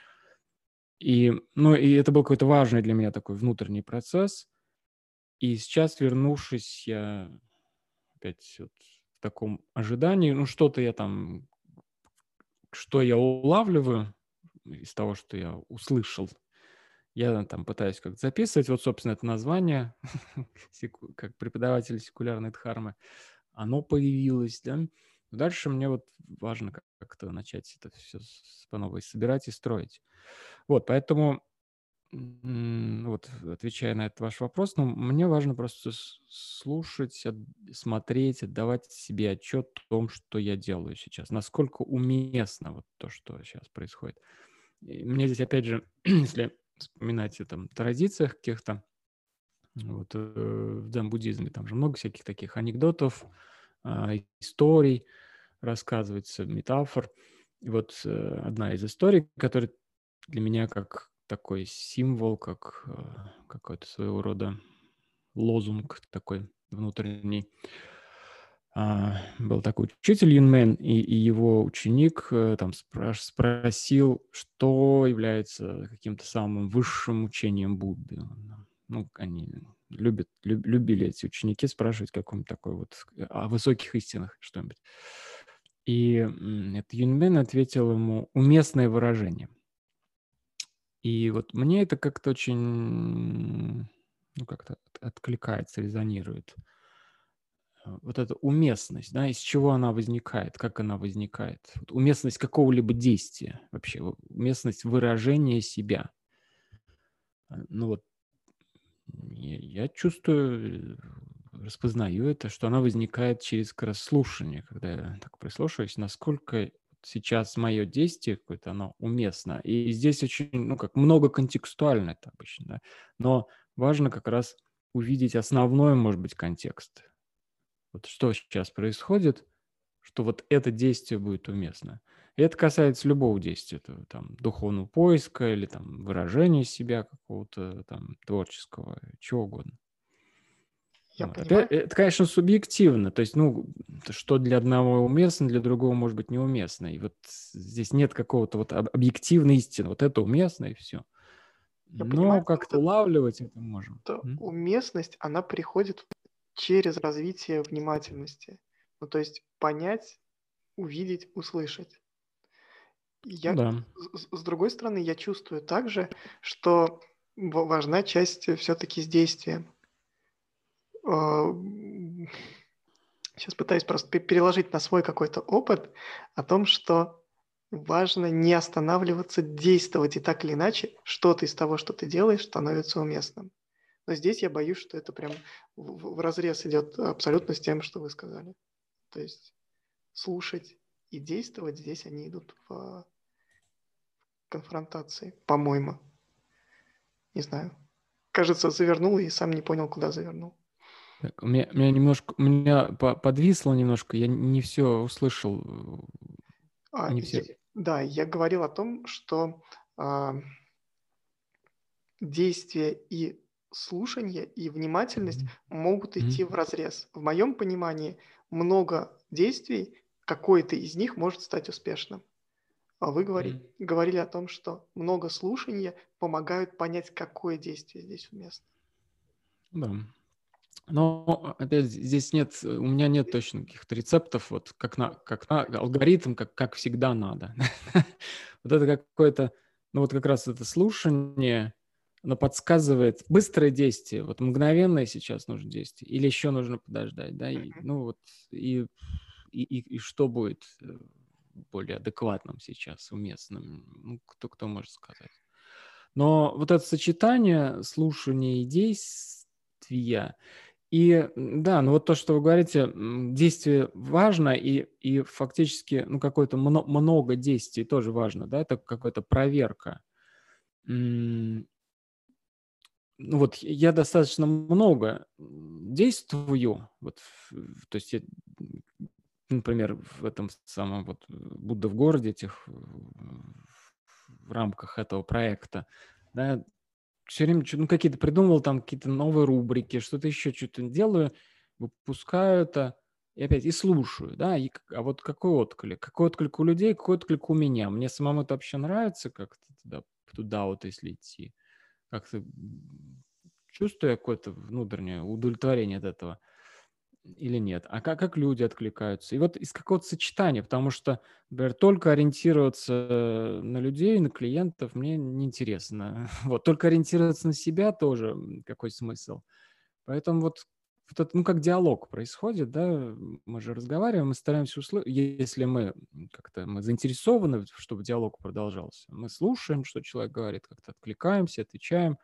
и, ну, и это был какой-то важный для меня такой внутренний процесс. И сейчас, вернувшись, я опять вот в таком ожидании, ну, что-то я там, что я улавливаю из того, что я услышал, я там пытаюсь как-то записывать. Вот, собственно, это название, как преподаватель секулярной дхармы, оно появилось, да. Дальше мне вот важно как-то начать это все по новой собирать и строить. Вот, поэтому, вот, отвечая на этот ваш вопрос, ну, мне важно просто слушать, смотреть, отдавать себе отчет о том, что я делаю сейчас, насколько уместно вот то, что сейчас происходит. И мне здесь, опять же, если вспоминать о там, традициях каких-то, вот, э, в дзен-буддизме там же много всяких таких анекдотов, а, историй рассказывается, метафор. И вот э, одна из историй, которая для меня как такой символ, как э, какой-то своего рода лозунг такой внутренний. А, был такой учитель Юнмен, и, и его ученик э, там спраш, спросил, что является каким-то самым высшим учением Будды. Ну, они любят, люб, любили эти ученики спрашивать каком-то такой вот о высоких истинах что-нибудь. И этот Юнмен ответил ему уместное выражение. И вот мне это как-то очень, ну, как-то откликается, резонирует. Э, вот эта уместность, да, из чего она возникает, как она возникает. Вот уместность какого-либо действия вообще, уместность выражения себя. Э, ну вот я, я чувствую, распознаю это, что она возникает через как раз слушание, когда я так прислушиваюсь, насколько сейчас мое действие какое-то, оно уместно. И здесь очень, ну, как много контекстуально это обычно, да? но важно как раз увидеть основной, может быть, контекст. Вот что сейчас происходит, что вот это действие будет уместно. И это касается любого действия, это, там, духовного поиска или там выражения себя какого-то там творческого, чего угодно. Я вот. Опять, это, конечно, субъективно. То есть, ну, что для одного уместно, для другого может быть неуместно. И вот здесь нет какого-то вот объективной истины. Вот это уместно, и все. Я Но как-то улавливать это можем. Уместность, она приходит через развитие внимательности. Ну, то есть понять, увидеть, услышать. Я, да. с, с другой стороны, я чувствую также, что важна часть все-таки с действием. Сейчас пытаюсь просто переложить на свой какой-то опыт о том, что важно не останавливаться, действовать, и так или иначе что-то из того, что ты делаешь, становится уместным. Но здесь я боюсь, что это прям в, в разрез идет абсолютно с тем, что вы сказали. То есть слушать и действовать, здесь они идут в конфронтации, по-моему. Не знаю. Кажется, завернул и сам не понял, куда завернул. Так, у меня, меня немножко, у меня подвисло немножко, я не все услышал. А, не все. Я, да, я говорил о том, что а, действие и слушание и внимательность могут идти mm-hmm. в разрез. В моем понимании много действий, какой-то из них может стать успешным. А вы говори, mm-hmm. говорили о том, что много слушания помогают понять, какое действие здесь уместно. Да. Но опять здесь нет, у меня нет точно каких-то рецептов, вот как на, как на алгоритм, как, как всегда надо. вот это какое-то, ну вот как раз это слушание, оно подсказывает быстрое действие, вот мгновенное сейчас нужно действие, или еще нужно подождать, да, и, ну вот, и, и, и, и что будет э, более адекватным сейчас, уместным, ну, кто, кто может сказать. Но вот это сочетание слушания и действия, и да, ну вот то, что вы говорите, действие важно, и, и фактически, ну, какое-то много действий тоже важно, да, это какая-то проверка ну вот я достаточно много действую, вот, то есть я, например, в этом самом вот Будда в городе, этих в рамках этого проекта, да, все время ну, какие-то придумывал там какие-то новые рубрики, что-то еще, что-то делаю, выпускаю это, и опять и слушаю, да, и, а вот какой отклик? Какой отклик у людей, какой отклик у меня? Мне самому это вообще нравится как-то туда, туда вот если идти как-то чувствую какое-то внутреннее удовлетворение от этого или нет, а как, как люди откликаются. И вот из какого-то сочетания, потому что, например, только ориентироваться на людей, на клиентов мне неинтересно. Вот, только ориентироваться на себя тоже какой смысл. Поэтому вот, вот это, ну, как диалог происходит, да, мы же разговариваем, мы стараемся услышать, если мы как-то мы заинтересованы, чтобы диалог продолжался, мы слушаем, что человек говорит, как-то откликаемся, отвечаем,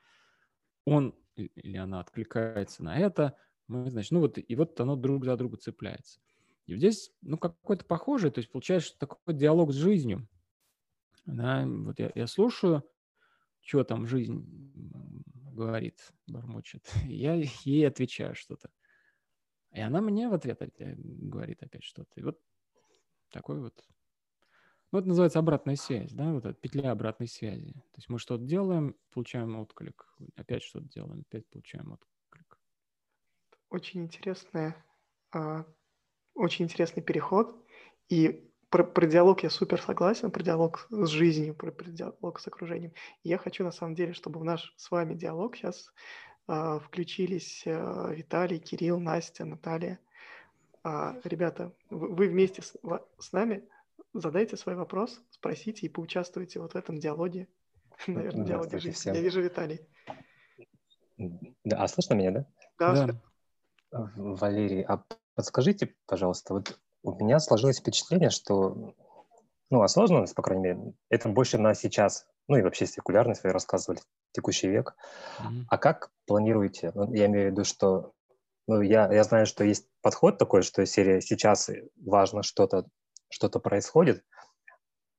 он или она откликается на это, мы, значит, ну вот, и вот оно друг за друга цепляется. И здесь, ну, какой-то похожий, то есть получается такой диалог с жизнью. Да, вот я, я слушаю, что там жизнь говорит, бормочет, я ей отвечаю что-то. И она мне в ответ говорит опять что-то. И вот такой вот ну, это называется обратная связь, да, вот эта петля обратной связи. То есть мы что-то делаем, получаем отклик, опять что-то делаем, опять получаем отклик. Очень интересное а, очень интересный переход. И про, про диалог я супер согласен, про диалог с жизнью, про, про диалог с окружением. И я хочу на самом деле, чтобы в наш с вами диалог сейчас включились э, Виталий, Кирилл, Настя, Наталья. Э, ребята, вы, вместе с, с нами задайте свой вопрос, спросите и поучаствуйте вот в этом диалоге. Наверное, диалоге жизни. Всем. Я вижу Виталий. Да, а слышно меня, да? Да. да. Валерий, а подскажите, пожалуйста, вот у меня сложилось впечатление, что, ну, осознанность, по крайней мере, это больше на сейчас, ну и вообще секулярность, вы рассказывали, текущий век. Mm-hmm. А как планируете? Ну, я имею в виду, что, ну, я, я знаю, что есть подход такой, что серия сейчас важно что-то, что-то происходит,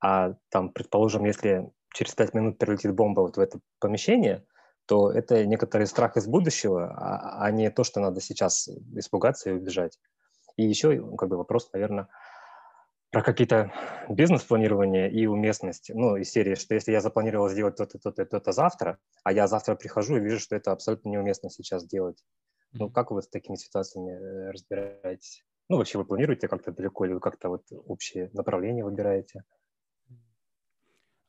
а там, предположим, если через пять минут прилетит бомба вот в это помещение, то это некоторый страх из будущего, а, а не то, что надо сейчас испугаться и убежать. И еще как бы вопрос, наверное, про какие-то бизнес-планирования и уместность. Ну, из серии, что если я запланировал сделать то-то, то-то, то-то завтра, а я завтра прихожу и вижу, что это абсолютно неуместно сейчас делать. Ну, как вы с такими ситуациями э, разбираетесь? Ну, вообще вы планируете как-то далеко или вы как-то вот общее направление выбираете?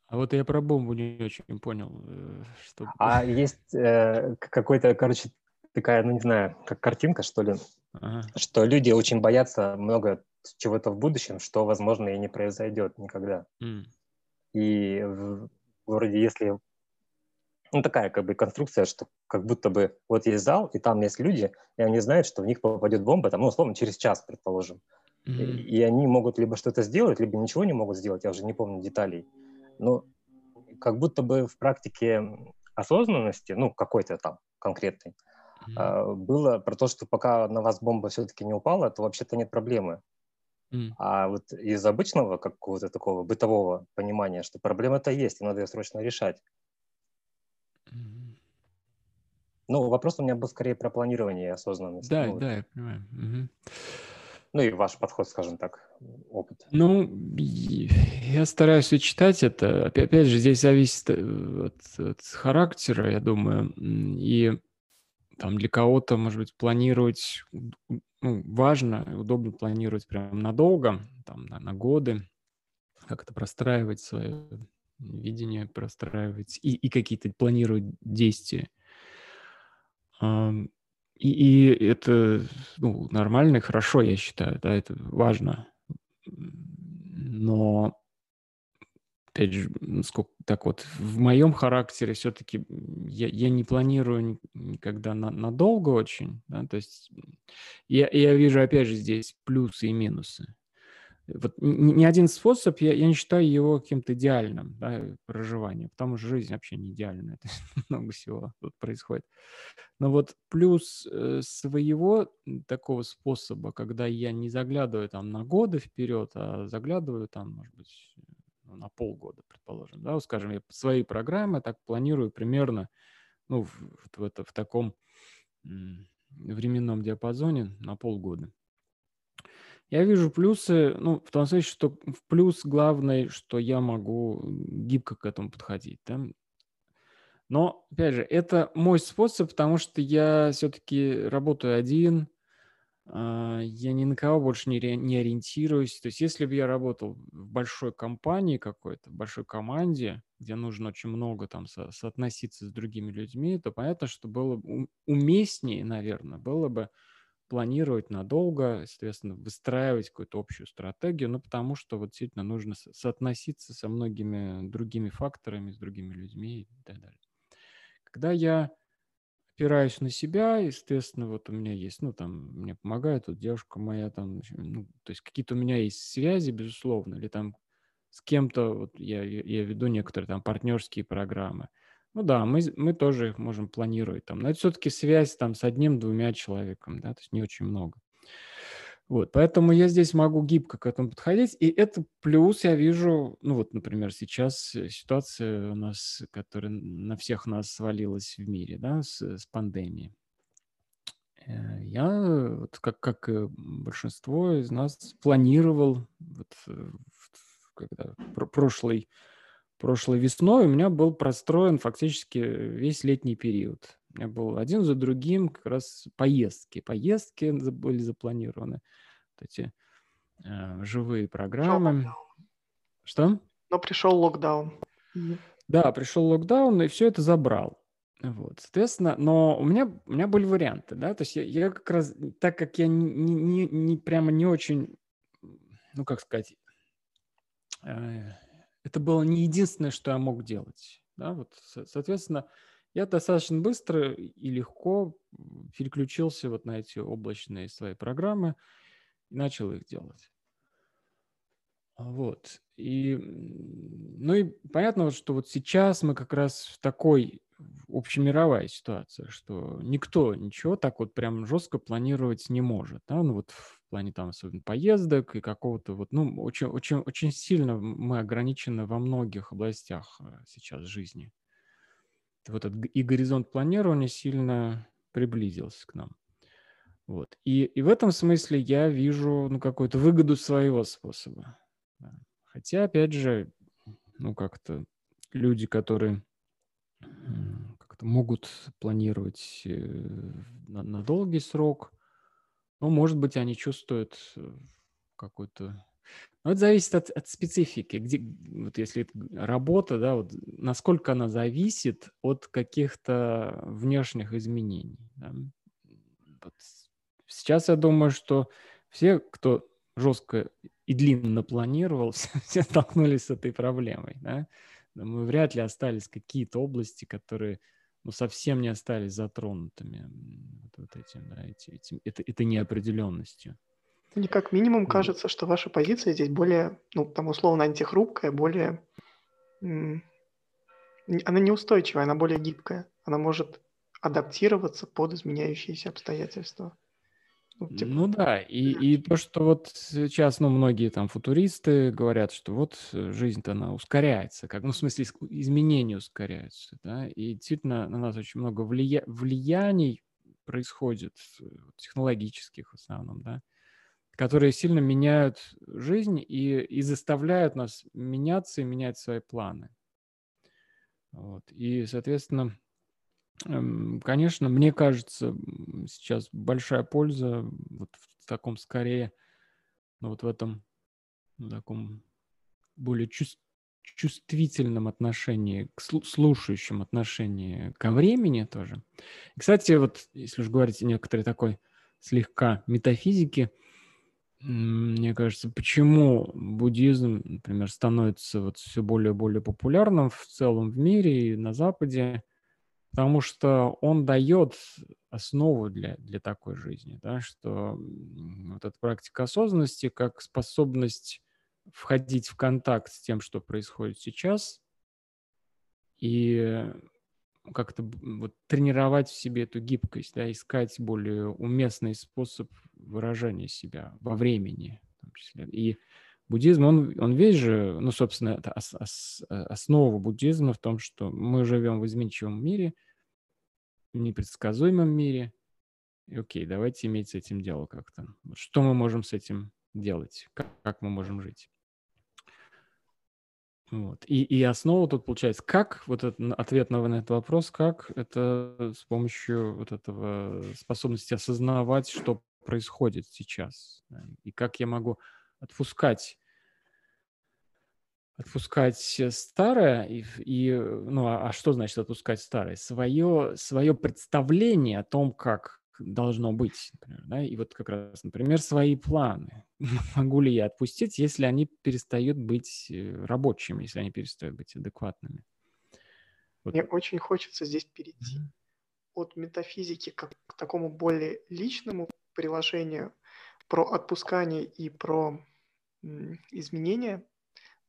А вот я про бомбу не очень понял. Э, что... А есть э, какой-то, короче, такая, ну не знаю, как картинка, что ли, ага. что люди очень боятся много чего-то в будущем, что, возможно, и не произойдет никогда. Mm. И в, вроде если... Ну, такая как бы конструкция, что как будто бы вот есть зал, и там есть люди, и они знают, что в них попадет бомба, там, ну, условно, через час, предположим. Mm-hmm. И, и они могут либо что-то сделать, либо ничего не могут сделать, я уже не помню деталей. Но как будто бы в практике осознанности, ну, какой-то там конкретной, mm-hmm. было про то, что пока на вас бомба все-таки не упала, то вообще-то нет проблемы. Mm. А вот из обычного какого-то такого бытового понимания, что проблема-то есть, и надо ее срочно решать. Mm. Ну, вопрос у меня был скорее про планирование и осознанность. Да, ну, да, я понимаю. Угу. Ну и ваш подход, скажем так, опыт. Ну, я стараюсь сочетать это. Опять же, здесь зависит э, от, от характера, я думаю. И там для кого-то, может быть, планировать ну, важно, удобно планировать прям надолго, там, на, на годы, как это простраивать свое видение, простраивать и, и какие-то планировать действия. И, и это ну, нормально и хорошо, я считаю, да, это важно. Но опять же, сколько так вот, в моем характере все-таки я, я не планирую никогда на, надолго очень, да, то есть я, я вижу, опять же, здесь плюсы и минусы. Вот ни, один способ, я, я не считаю его каким-то идеальным, да, проживанием, потому что жизнь вообще не идеальная, то есть много всего тут происходит. Но вот плюс э, своего такого способа, когда я не заглядываю там на годы вперед, а заглядываю там, может быть, на полгода, предположим, да, скажем, я свои программы так планирую примерно, ну, в, в, это, в таком временном диапазоне на полгода. Я вижу плюсы, ну, в том смысле, что в плюс главный, что я могу гибко к этому подходить, да. Но, опять же, это мой способ, потому что я все-таки работаю один, я ни на кого больше не, не ориентируюсь. То есть если бы я работал в большой компании какой-то, в большой команде, где нужно очень много там со соотноситься с другими людьми, то понятно, что было бы уместнее, наверное, было бы планировать надолго, соответственно, выстраивать какую-то общую стратегию, ну, потому что вот действительно нужно соотноситься со многими другими факторами, с другими людьми и так далее. Когда я опираюсь на себя, естественно, вот у меня есть, ну, там, мне помогает вот девушка моя, там, ну, то есть какие-то у меня есть связи, безусловно, или там с кем-то, вот я, я веду некоторые там партнерские программы. Ну да, мы, мы тоже их можем планировать там, но это все-таки связь там с одним-двумя человеком, да, то есть не очень много. Вот, поэтому я здесь могу гибко к этому подходить, и это плюс я вижу, ну вот, например, сейчас э, ситуация у нас, которая на всех нас свалилась в мире, да, с, с пандемией. Э, я, вот как, как большинство из нас, планировал, вот, э, когда прошлый, прошлой весной у меня был простроен фактически весь летний период. У меня был один за другим как раз поездки. Поездки были запланированы. Эти э, живые программы. Что? Но пришел локдаун. Да, пришел локдаун и все это забрал. Вот, соответственно, но у меня, у меня были варианты, да, то есть я, я как раз, так как я не, не, не прямо не очень, ну, как сказать, э, это было не единственное, что я мог делать, да, вот, соответственно, я достаточно быстро и легко переключился вот на эти облачные свои программы и начал их делать. Вот. И, ну и понятно, что вот сейчас мы как раз в такой общемировая ситуация, что никто ничего так вот прям жестко планировать не может, да, ну вот в плане там особенно поездок и какого-то вот, ну, очень, очень, очень сильно мы ограничены во многих областях э, сейчас жизни. Вот этот и горизонт планирования сильно приблизился к нам. Вот. И, и в этом смысле я вижу ну, какую-то выгоду своего способа. Хотя, опять же, ну, как-то люди, которые как-то могут планировать э, на, на долгий срок. Ну, может быть, они чувствуют э, какой-то... Ну, это зависит от, от специфики. Где, вот если работа, да, вот насколько она зависит от каких-то внешних изменений. Да. Вот сейчас я думаю, что все, кто жестко и длинно планировал, все столкнулись с этой проблемой. Да? мы вряд ли остались какие-то области, которые ну, совсем не остались затронутыми вот, вот этим, да, эти, этим, это, это неопределенностью. Мне как минимум кажется, что ваша позиция здесь более, ну, там условно антихрупкая, более... Она неустойчивая, она более гибкая. Она может адаптироваться под изменяющиеся обстоятельства. Ну, типа... Ну да, и, и то, что вот сейчас, ну, многие там футуристы говорят, что вот э, жизнь-то она ускоряется, как, ну, в смысле, изменения ускоряются, да, и действительно на нас очень много влия... влияний происходит, э, технологических в основном, да, которые сильно меняют жизнь и, и заставляют нас меняться и менять свои планы. Вот. И, соответственно, конечно, мне кажется, сейчас большая польза вот в таком скорее, ну вот в этом ну, таком более чувств, чувствительном отношении, к слушающем отношении ко времени тоже. кстати, вот если уж говорить о некоторой такой слегка метафизике, мне кажется, почему буддизм, например, становится вот все более и более популярным в целом в мире и на Западе, потому что он дает основу для, для такой жизни, да, что вот эта практика осознанности как способность входить в контакт с тем, что происходит сейчас, и как-то вот тренировать в себе эту гибкость, да, искать более уместный способ выражения себя во времени в том числе. И буддизм, он, он весь же, ну, собственно, это ос, ос, основа буддизма в том, что мы живем в изменчивом мире, в непредсказуемом мире. И окей, давайте иметь с этим дело как-то. Что мы можем с этим делать? Как, как мы можем жить? Вот. И, и основа тут получается, как, вот этот ответ на, на этот вопрос, как это с помощью вот этого способности осознавать, что происходит сейчас, и как я могу отпускать отпускать старое, и, и ну, а, а что значит отпускать старое? Свое, свое представление о том, как должно быть, например, да, и вот как раз, например, свои планы. Могу ли я отпустить, если они перестают быть э, рабочими, если они перестают быть адекватными? Вот. Мне очень хочется здесь перейти mm-hmm. от метафизики как к такому более личному приложению про отпускание и про изменения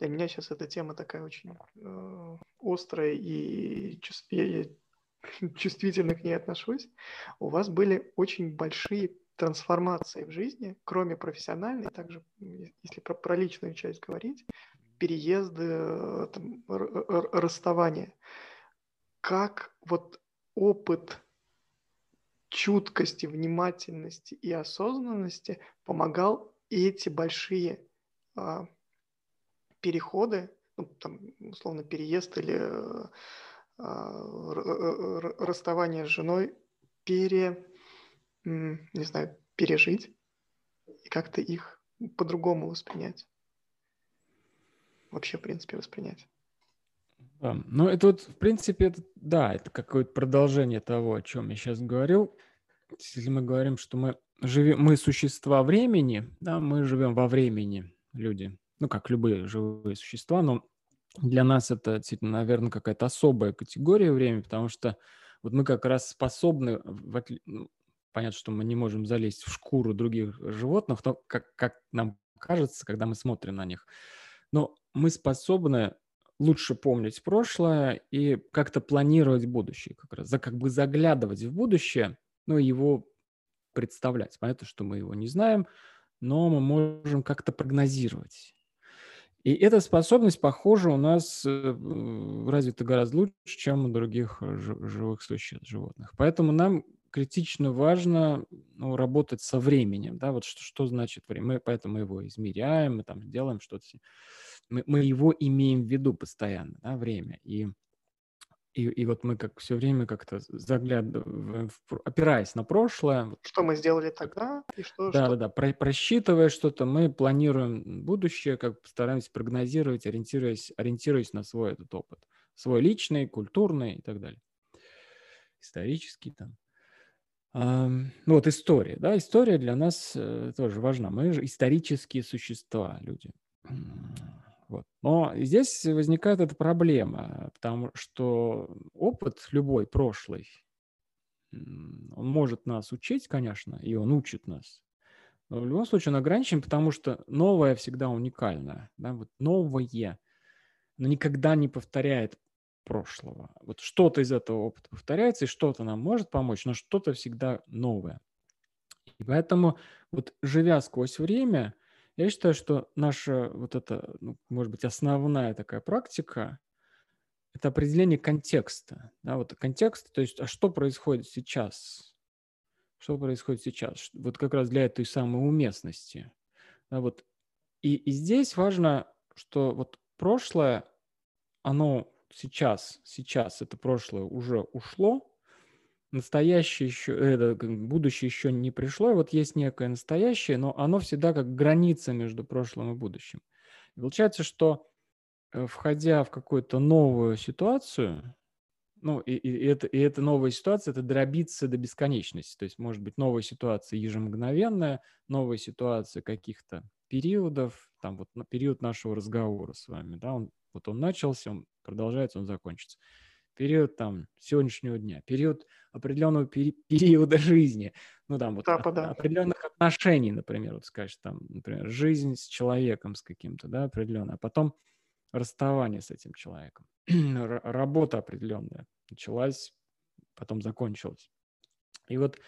для меня сейчас эта тема такая очень э, острая и я чувствительно к ней отношусь. У вас были очень большие трансформации в жизни, кроме профессиональной, также, если про, про личную часть говорить, переезды, там, расставания. Как вот опыт чуткости, внимательности и осознанности помогал эти большие а, переходы, ну, там, условно, переезд или э, а, расставание с женой пере, не знаю, пережить и как-то их по-другому воспринять. Вообще, в принципе, воспринять. Да. Ну, это вот, в принципе, это, да, это какое-то продолжение того, о чем я сейчас говорил. Если мы говорим, что мы живем, мы существа времени, да, мы живем во времени, люди, ну, как любые живые существа, но для нас это, наверное, какая-то особая категория времени, потому что вот мы как раз способны, в ну, понятно, что мы не можем залезть в шкуру других животных, но как, как нам кажется, когда мы смотрим на них, но мы способны лучше помнить прошлое и как-то планировать будущее, как раз, как бы заглядывать в будущее, ну, его представлять. Понятно, что мы его не знаем, но мы можем как-то прогнозировать. И эта способность, похоже, у нас э, развита гораздо лучше, чем у других живых существ, животных. Поэтому нам критично важно ну, работать со временем. Да? Вот что, что значит время? Мы поэтому его измеряем, мы там делаем что-то. Мы, мы его имеем в виду постоянно, да, время. И и, и вот мы как все время как-то заглядываем, опираясь на прошлое. Что мы сделали тогда и что... Да, что... да, да. Про, просчитывая что-то, мы планируем будущее, как стараемся прогнозировать, ориентируясь, ориентируясь на свой этот опыт. Свой личный, культурный и так далее. Исторический там. А, ну вот история, да, история для нас э, тоже важна. Мы же исторические существа, люди. Вот. Но здесь возникает эта проблема, потому что опыт любой прошлый, он может нас учить, конечно, и он учит нас. Но в любом случае он ограничен, потому что новое всегда уникально. Да? Вот новое, но никогда не повторяет прошлого. Вот что-то из этого опыта повторяется, и что-то нам может помочь, но что-то всегда новое. И поэтому вот живя сквозь время, я считаю, что наша вот эта, ну, может быть, основная такая практика – это определение контекста. Да, вот контекст, то есть, а что происходит сейчас? Что происходит сейчас? Вот как раз для этой самой уместности. Да, вот. И, и здесь важно, что вот прошлое, оно сейчас, сейчас это прошлое уже ушло, настоящее еще, это, будущее еще не пришло, и вот есть некое настоящее, но оно всегда как граница между прошлым и будущим. И получается, что э, входя в какую-то новую ситуацию, ну, и, и, это, и эта новая ситуация, это дробится до бесконечности. То есть может быть новая ситуация ежемгновенная, новая ситуация каких-то периодов, там вот на период нашего разговора с вами, да, он, вот он начался, он продолжается, он закончится период там сегодняшнего дня, период определенного пери- периода жизни, ну там вот Этапа, да. определенных отношений, например, вот скажешь там, например, жизнь с человеком с каким-то, да, определенно, а потом расставание с этим человеком, работа определенная началась, потом закончилась. И вот,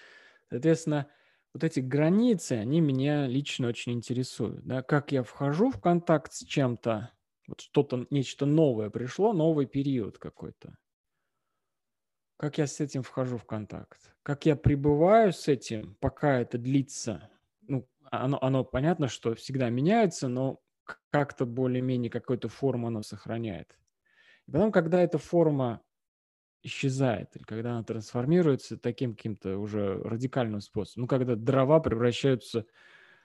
соответственно, вот эти границы, они меня лично очень интересуют. Да? Как я вхожу в контакт с чем-то, вот что-то, нечто новое пришло, новый период какой-то как я с этим вхожу в контакт, как я пребываю с этим, пока это длится. Ну, оно, оно понятно, что всегда меняется, но как-то более-менее какую-то форму оно сохраняет. И потом, когда эта форма исчезает, или когда она трансформируется таким каким-то уже радикальным способом, ну, когда дрова превращаются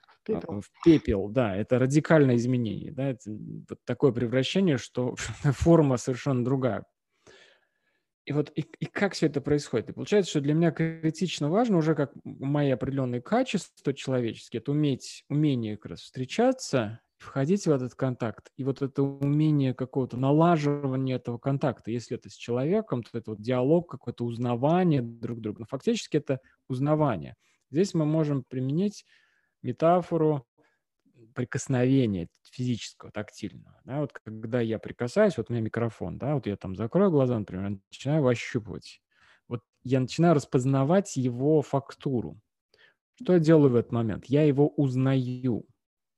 в пепел. в пепел, да, это радикальное изменение, да, это вот такое превращение, что форма совершенно другая и вот и, и как все это происходит? И получается, что для меня критично важно уже как мои определенные качества человеческие, это уметь, умение как раз встречаться, входить в этот контакт. И вот это умение какого-то налаживания этого контакта, если это с человеком, то это вот диалог, какое-то узнавание друг друга. Но фактически это узнавание. Здесь мы можем применить метафору прикосновения физического, тактильного. Да, вот когда я прикасаюсь, вот у меня микрофон, да, вот я там закрою глаза, например, начинаю ощупывать. Вот я начинаю распознавать его фактуру. Что я делаю в этот момент? Я его узнаю.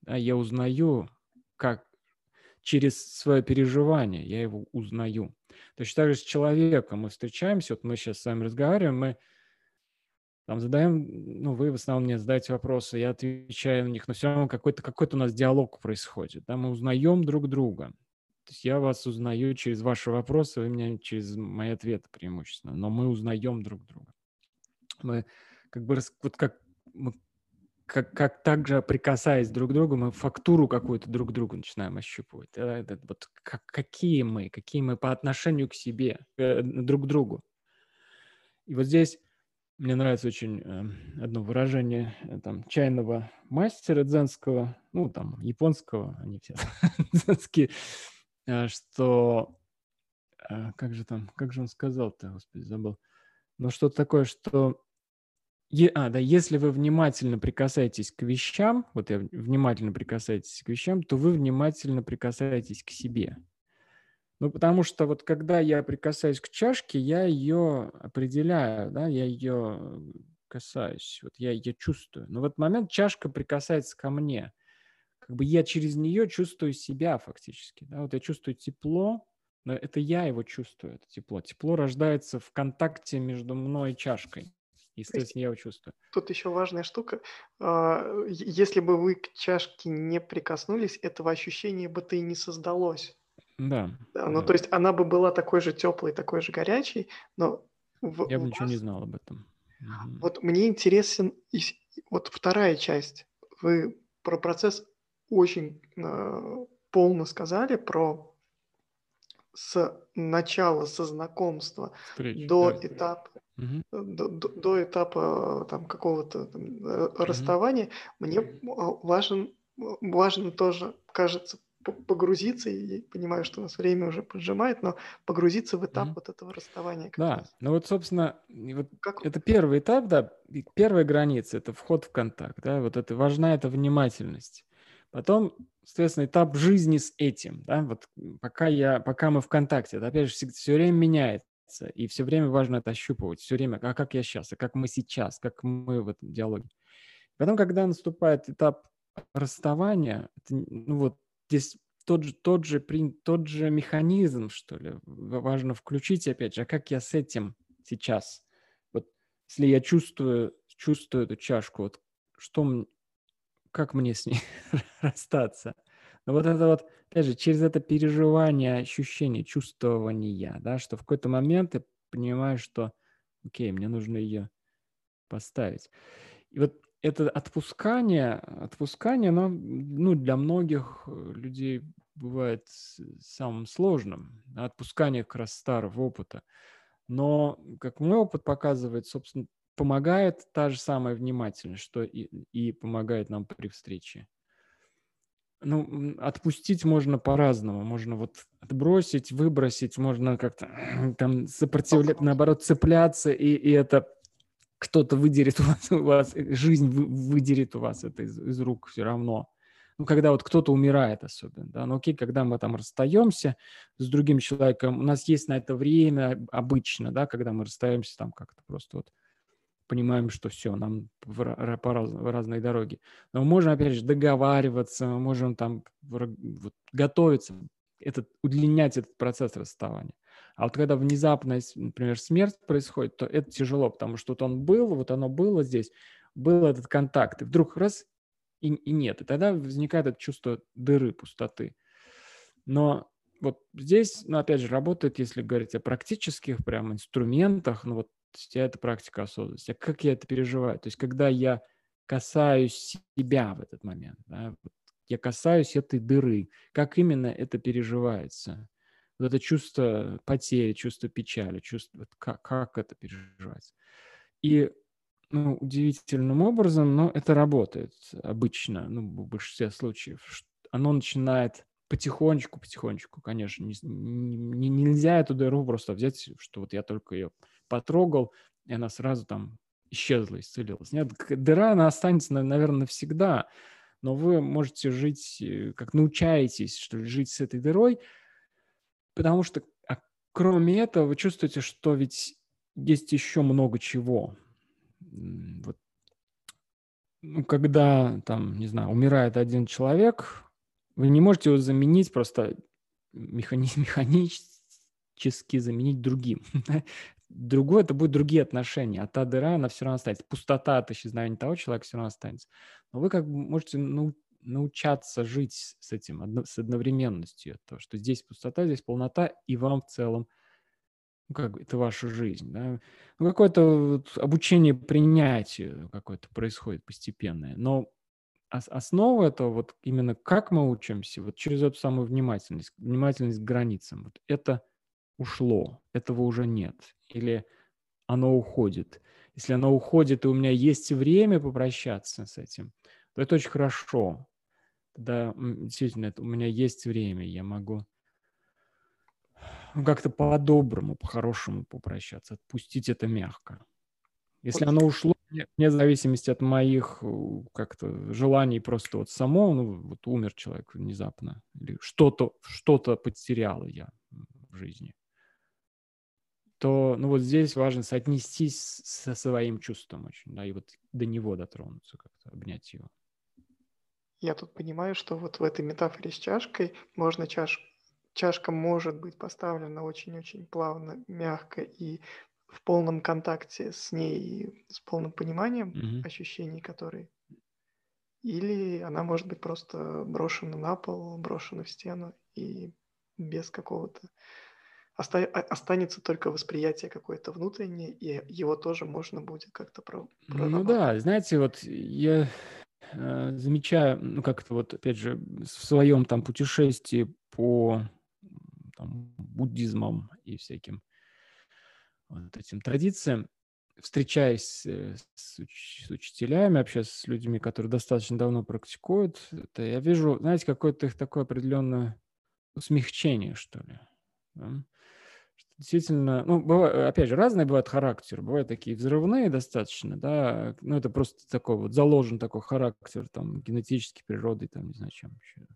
Да, я узнаю, как через свое переживание, я его узнаю. То есть так же с человеком мы встречаемся, вот мы сейчас с вами разговариваем, мы там задаем, ну, вы в основном мне задаете вопросы, я отвечаю на них, но все равно какой-то какой у нас диалог происходит, да, мы узнаем друг друга. То есть я вас узнаю через ваши вопросы, вы меня через мои ответы преимущественно, но мы узнаем друг друга. Мы как бы, вот как мы как, как также прикасаясь друг к другу, мы фактуру какую-то друг другу начинаем ощупывать. Это, это, вот как, какие мы, какие мы по отношению к себе, э, друг к другу. И вот здесь мне нравится очень э, одно выражение э, там, чайного мастера дзенского, ну, там, японского, они все дзенские, э, что... Э, как же там, как же он сказал-то, господи, забыл. Но что-то такое, что Е, а, да, если вы внимательно прикасаетесь к вещам, вот я внимательно прикасаетесь к вещам, то вы внимательно прикасаетесь к себе. Ну, потому что вот когда я прикасаюсь к чашке, я ее определяю, да, я ее касаюсь, вот я ее чувствую. Но в этот момент чашка прикасается ко мне. Как бы я через нее чувствую себя фактически. Да? Вот я чувствую тепло, но это я его чувствую, это тепло. Тепло рождается в контакте между мной и чашкой. Естественно, я его чувствую. Тут еще важная штука. А, если бы вы к чашке не прикоснулись, этого ощущения бы то и не создалось. Да. да ну, да. то есть она бы была такой же теплой, такой же горячей, но... В, я бы ничего не знал об этом. Вот мне интересен вот вторая часть. Вы про процесс очень э, полно сказали, про с начала, со знакомства Встречи, до да. этапа Мгм. до, до- до этапа там какого-то там, э, Мгм. расставания мне важен, важно тоже, кажется, погрузиться, и понимаю, что у нас время уже поджимает, но погрузиться в этап Мгм. вот этого расставания Да, раз. ну вот, собственно, вот Как, это первый этап, да, первая граница, это вход в контакт, да, вот это важна эта внимательность. Потом, соответственно, этап жизни с этим, да, вот пока я, пока мы в контакте, это опять же все, все время меняется и все время важно это ощупывать, все время, а как я сейчас, а как мы сейчас, как мы в этом диалоге. Потом, когда наступает этап расставания, это, ну вот здесь тот же, тот, же, тот же механизм, что ли, важно включить опять же, а как я с этим сейчас? Вот если я чувствую, чувствую эту чашку, вот что, как мне с ней расстаться? Но вот это вот опять же, через это переживание, ощущение, чувствование, да, что в какой-то момент ты понимаешь, что, окей, мне нужно ее поставить. И вот это отпускание, отпускание, оно, ну, для многих э, людей бывает самым сложным. Отпускание как раз старого опыта. Но, как мой опыт показывает, собственно, помогает та же самая внимательность, что и, и помогает нам при встрече. Ну, отпустить можно по-разному. Можно вот отбросить, выбросить, можно как-то там сопротивляться, наоборот, цепляться, и, и это кто-то выдерет у вас, у вас жизнь выдерет у вас это из, из рук все равно. Ну, когда вот кто-то умирает особенно, да, ну окей, когда мы там расстаемся с другим человеком, у нас есть на это время обычно, да, когда мы расстаемся там как-то просто вот понимаем, что все, нам в, по раз, в разные дороги. Но мы можем, опять же, договариваться, мы можем там вот, готовиться, этот, удлинять этот процесс расставания. А вот когда внезапно, например, смерть происходит, то это тяжело, потому что вот он был, вот оно было здесь, был этот контакт, и вдруг раз и, и нет. И тогда возникает это чувство дыры, пустоты. Но вот здесь, ну, опять же, работает, если говорить о практических прям инструментах, ну, вот я это практика осознанности. А как я это переживаю? То есть, когда я касаюсь себя в этот момент, да, я касаюсь этой дыры, как именно это переживается? Вот это чувство потери, чувство печали, чувство, как, как это переживается. И ну, удивительным образом, но это работает обычно, ну, в большинстве случаев. Оно начинает потихонечку, потихонечку, конечно, не, не, нельзя эту дыру просто взять, что вот я только ее потрогал, и она сразу там исчезла, исцелилась. Нет, дыра, она останется, наверное, навсегда, но вы можете жить, э, как научаетесь, что ли, жить с этой дырой, потому что а кроме этого вы чувствуете, что ведь есть еще много чего. Вот, ну, когда там, не знаю, умирает один человек, вы не можете его заменить просто механи- механически заменить другим. другое, это будут другие отношения, а та дыра, она все равно останется. Пустота от исчезновения того человека все равно останется. Но вы как бы можете ну, научаться жить с этим, с одновременностью. То, что здесь пустота, здесь полнота, и вам в целом ну, как это ваша жизнь, да, ну, какое-то вот обучение принятию какое-то происходит постепенное, но основа этого вот именно как мы учимся, вот через эту самую внимательность, внимательность к границам, вот это ушло, этого уже нет, или оно уходит. Если оно уходит, и у меня есть время попрощаться с этим, то это очень хорошо. Тогда действительно это, у меня есть время, я могу ну, как-то по-доброму, по-хорошему попрощаться, отпустить это мягко. Если оно ушло, вне зависимости от моих как-то желаний, просто вот само, ну вот умер человек внезапно, или что-то что-то потерял я в жизни, то ну вот здесь важно соотнестись со своим чувством очень, да, и вот до него дотронуться, как-то обнять его. Я тут понимаю, что вот в этой метафоре с чашкой можно чаш... чашка может быть поставлена очень-очень плавно, мягко и в полном контакте с ней, с полным пониманием mm-hmm. ощущений, которые... Или она может быть просто брошена на пол, брошена в стену и без какого-то оста- останется только восприятие какое-то внутреннее, и его тоже можно будет как-то про- Ну да, знаете, вот я замечаю, ну как-то вот, опять же, в своем там путешествии по там, буддизмам и всяким вот этим традициям, встречаясь э, с, с учителями, общаясь с людьми, которые достаточно давно практикуют, это я вижу, знаете, какое-то их такое определенное смягчение, что ли. Да? Действительно, ну, бывает, опять же, разные бывают характеры. Бывают такие взрывные достаточно, да, ну, это просто такой вот заложен такой характер, там, генетический, природой, там, не знаю, чем еще.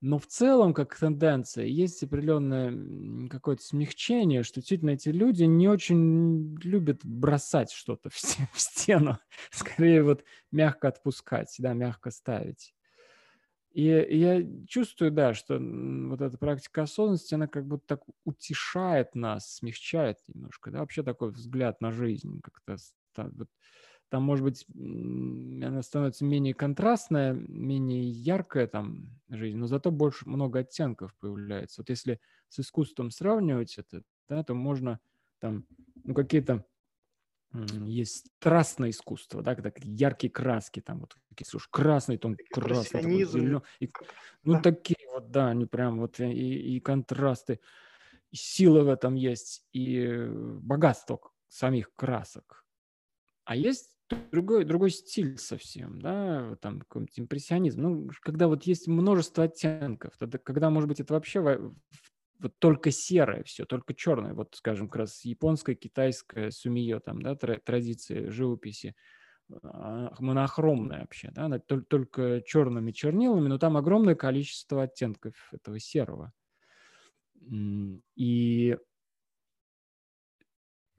Но в целом, как тенденция, есть определенное какое-то смягчение, что действительно эти люди не очень любят бросать что-то в стену. Скорее вот мягко отпускать, да, мягко ставить. И я чувствую, да, что вот эта практика осознанности, она как будто так утешает нас, смягчает немножко, да, вообще такой взгляд на жизнь как-то вот, там, может быть, она становится менее контрастная, менее яркая там жизнь, но зато больше много оттенков появляется. Вот если с искусством сравнивать это, да, то можно там, ну, какие-то есть страстное искусство, да, когда яркие краски, там вот если уж красный, то он красный, такой зеленый, и, ну да. такие вот, да, они прям вот и, и контрасты, и сила в этом есть, и богатство самих красок. А есть другой, другой стиль совсем, да, там какой-нибудь импрессионизм. Ну, когда вот есть множество оттенков, тогда, когда, может быть, это вообще вот только серое все, только черное. Вот, скажем, как раз японская, китайская, сумиё, там, да, традиции живописи, а, монохромная вообще, да, она только, черными чернилами, но там огромное количество оттенков этого серого. И,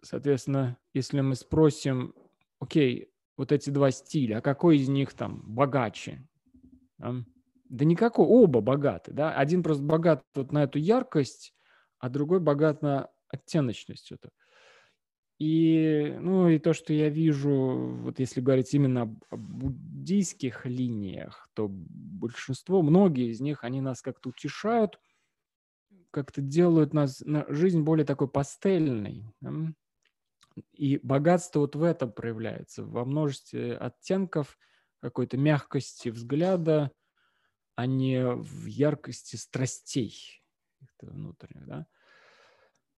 соответственно, если мы спросим, окей, вот эти два стиля, а какой из них там богаче? Да? Да никакой, оба богаты, да. Один просто богат вот на эту яркость, а другой богат на оттеночность это. И, ну, и то, что я вижу, вот если говорить именно об буддийских линиях, то большинство, многие из них, они нас как-то утешают, как-то делают нас, на жизнь более такой пастельной. Да? И богатство вот в этом проявляется, во множестве оттенков, какой-то мягкости взгляда, а не в яркости страстей внутренних, да.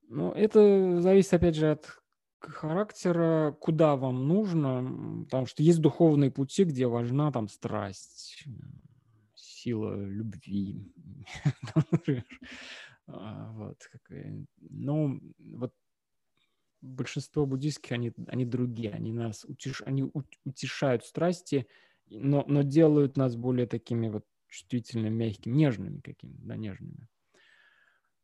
Но это зависит, опять же, от характера, куда вам нужно, потому что есть духовные пути, где важна там страсть, сила любви. А, вот. Ну, вот большинство буддийских, они, они другие, они нас утеш, они утешают страсти, но, но делают нас более такими вот чувствительными, мягкими, нежными какими-то, да, нежными.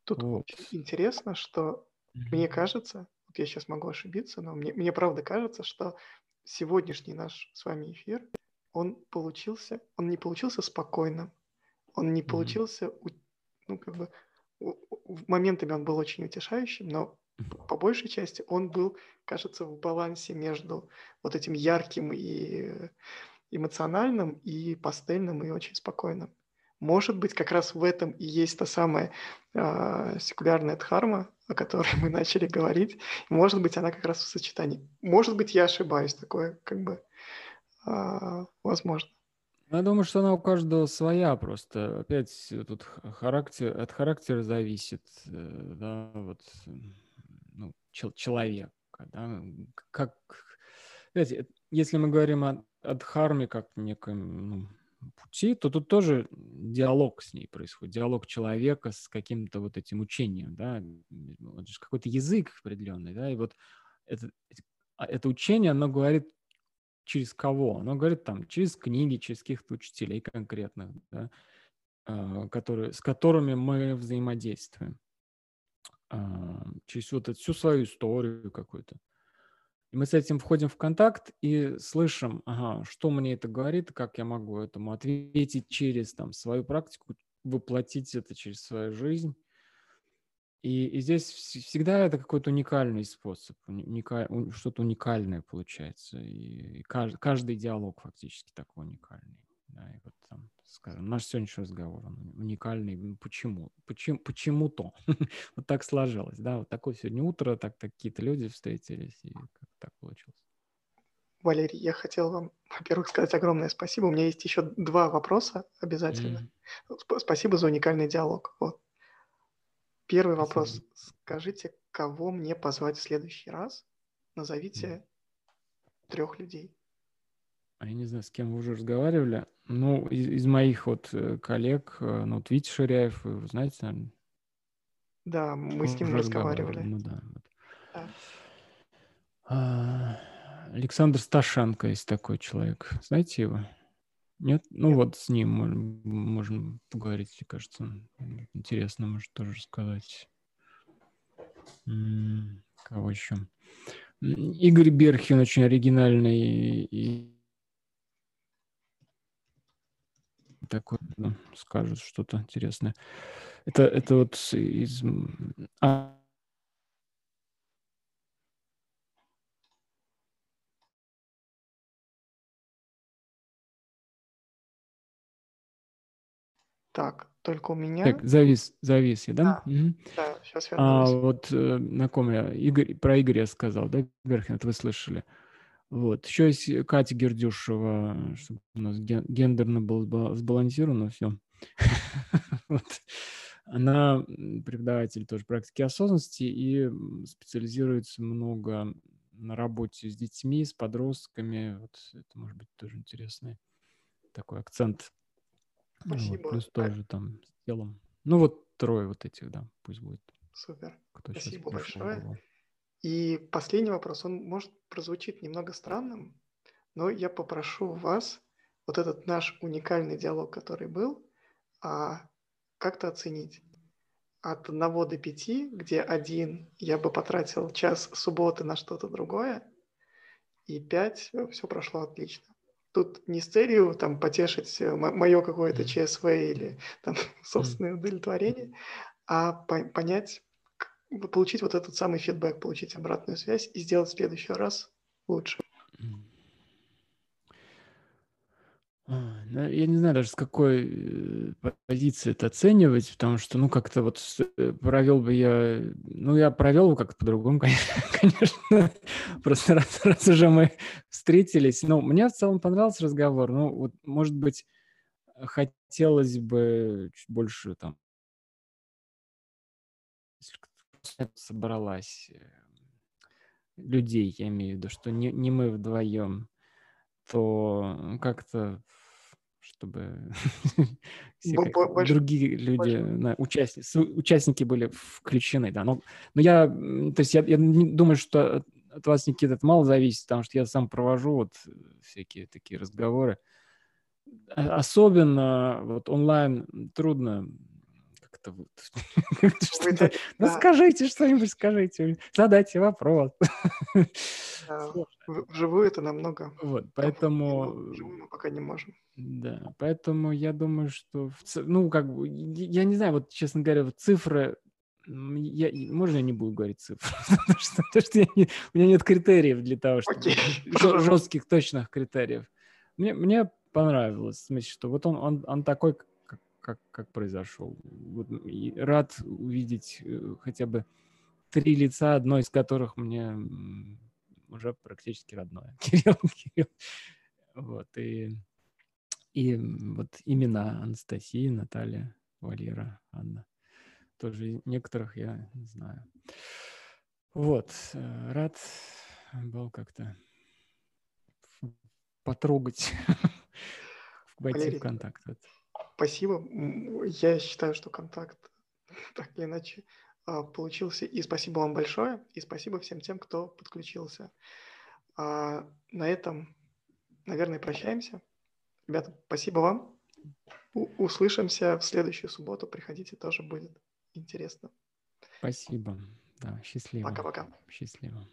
Тут вот. интересно, что mm-hmm. мне кажется, вот я сейчас могу ошибиться, но мне, мне правда кажется, что сегодняшний наш с вами эфир, он получился, он не получился спокойным, он не mm-hmm. получился, ну, как бы, моментами он был очень утешающим, но по большей части он был, кажется, в балансе между вот этим ярким и эмоциональным, и пастельным, и очень спокойным. Может быть, как раз в этом и есть та самая э, секулярная дхарма, о которой мы начали говорить. Может быть, она как раз в сочетании. Может быть, я ошибаюсь, такое как бы э, возможно. Я думаю, что она у каждого своя просто. Опять тут характер, от характера зависит, э, да, вот, ну, человека, да, как, знаете, если мы говорим о, о дхарме как неком, ну, пути, то тут тоже диалог с ней происходит, диалог человека с каким-то вот этим учением, да, вот какой-то язык определенный, да, и вот это, а, это учение, оно говорит через кого? Оно говорит там через книги, через каких-то учителей конкретных, да, а, которые, с которыми мы взаимодействуем, а, через вот эту всю свою историю какую-то. И мы с этим входим в контакт и слышим, ага, что мне это говорит, как я могу этому ответить через там, свою практику, воплотить это через свою жизнь. И, и здесь всегда это какой-то уникальный способ, уника, что-то уникальное получается. И, и каждый, каждый диалог фактически такой уникальный. Да, и вот там, скажем, наш сегодняшний разговор, он уникальный. Почему? Почему? Почему-то. вот так сложилось, да, вот такое сегодня утро, так какие-то люди встретились, и так получилось. Валерий, я хотел вам, во-первых, сказать огромное спасибо. У меня есть еще два вопроса обязательно. Mm-hmm. Спасибо за уникальный диалог. Вот. Первый спасибо. вопрос. Скажите, кого мне позвать в следующий раз? Назовите mm-hmm. трех людей. А я не знаю, с кем вы уже разговаривали. Ну, из, из моих вот э, коллег, э, ну, вот Витя Ширяев, вы знаете, наверное? Да, мы с ним разговаривали. Ну да. Вот. да. А, Александр Сташенко есть такой человек. Знаете его? Нет? Ну Нет. вот с ним можем, можем поговорить, мне кажется. Интересно, может, тоже рассказать. Кого еще? Игорь Берхин очень оригинальный и такой, ну, скажет что-то интересное. Это, это вот из... А... Так, только у меня... Так, завис, завис я, да? Да, угу. да сейчас вернусь. А вот э, на ком я? Игорь, про Игоря я сказал, да, Берхин, это вы слышали. Вот. Еще есть Катя Гердюшева, чтобы у нас гендерно было сбалансировано все. вот. Она преподаватель тоже практики осознанности и специализируется много на работе с детьми, с подростками. Вот это может быть тоже интересный такой акцент. Спасибо. Вот, плюс тоже там с телом. Ну вот трое вот этих, да, пусть будет. Супер. Кто Спасибо большое. И последний вопрос, он может прозвучит немного странным, но я попрошу вас вот этот наш уникальный диалог, который был, а, как-то оценить. От 1 до 5, где один я бы потратил час субботы на что-то другое, и 5 все прошло отлично. Тут не с целью там, потешить мое какое-то ЧСВ или там, собственное удовлетворение, а по- понять, получить вот этот самый фидбэк, получить обратную связь и сделать в следующий раз лучше. А, ну, я не знаю даже с какой э, позиции это оценивать, потому что, ну, как-то вот э, провел бы я, ну, я провел бы как-то по-другому, конечно, просто раз, раз уже мы встретились. Ну, мне в целом понравился разговор, ну, вот, может быть, хотелось бы чуть больше там собралась э, людей, я имею в виду, что не, не мы вдвоем, то как-то чтобы другие люди, участники, были включены, да. Но, я, то есть я, думаю, что от, вас, Никита, это мало зависит, потому что я сам провожу вот всякие такие разговоры. А, особенно вот онлайн трудно как-то вот. Ну, скажите что-нибудь, скажите, задайте вопрос. Вживую это намного. Вот, поэтому... Вживую мы пока не можем. Да, поэтому я думаю, что, ну, как бы, я не знаю, вот, честно говоря, вот цифры я, можно я не буду говорить цифры? потому что, потому что не, у меня нет критериев для того, чтобы... Okay. Жестких, точных критериев. Мне, мне понравилось, в смысле, что вот он, он, он такой, как, как произошел. Вот, рад увидеть э, хотя бы три лица, одно из которых мне уже практически родное. Кирилл, Кирилл. Вот, и, и вот имена Анастасия, Наталья, Валера, Анна. Тоже некоторых я не знаю. Вот, э, рад был как-то потрогать, войти в контакт. Спасибо. Я считаю, что контакт так или иначе а, получился. И спасибо вам большое. И спасибо всем тем, кто подключился. А на этом, наверное, прощаемся. Ребята, спасибо вам. У- услышимся в следующую субботу. Приходите, тоже будет интересно. Спасибо. Да, счастливо. Пока-пока. Счастливо.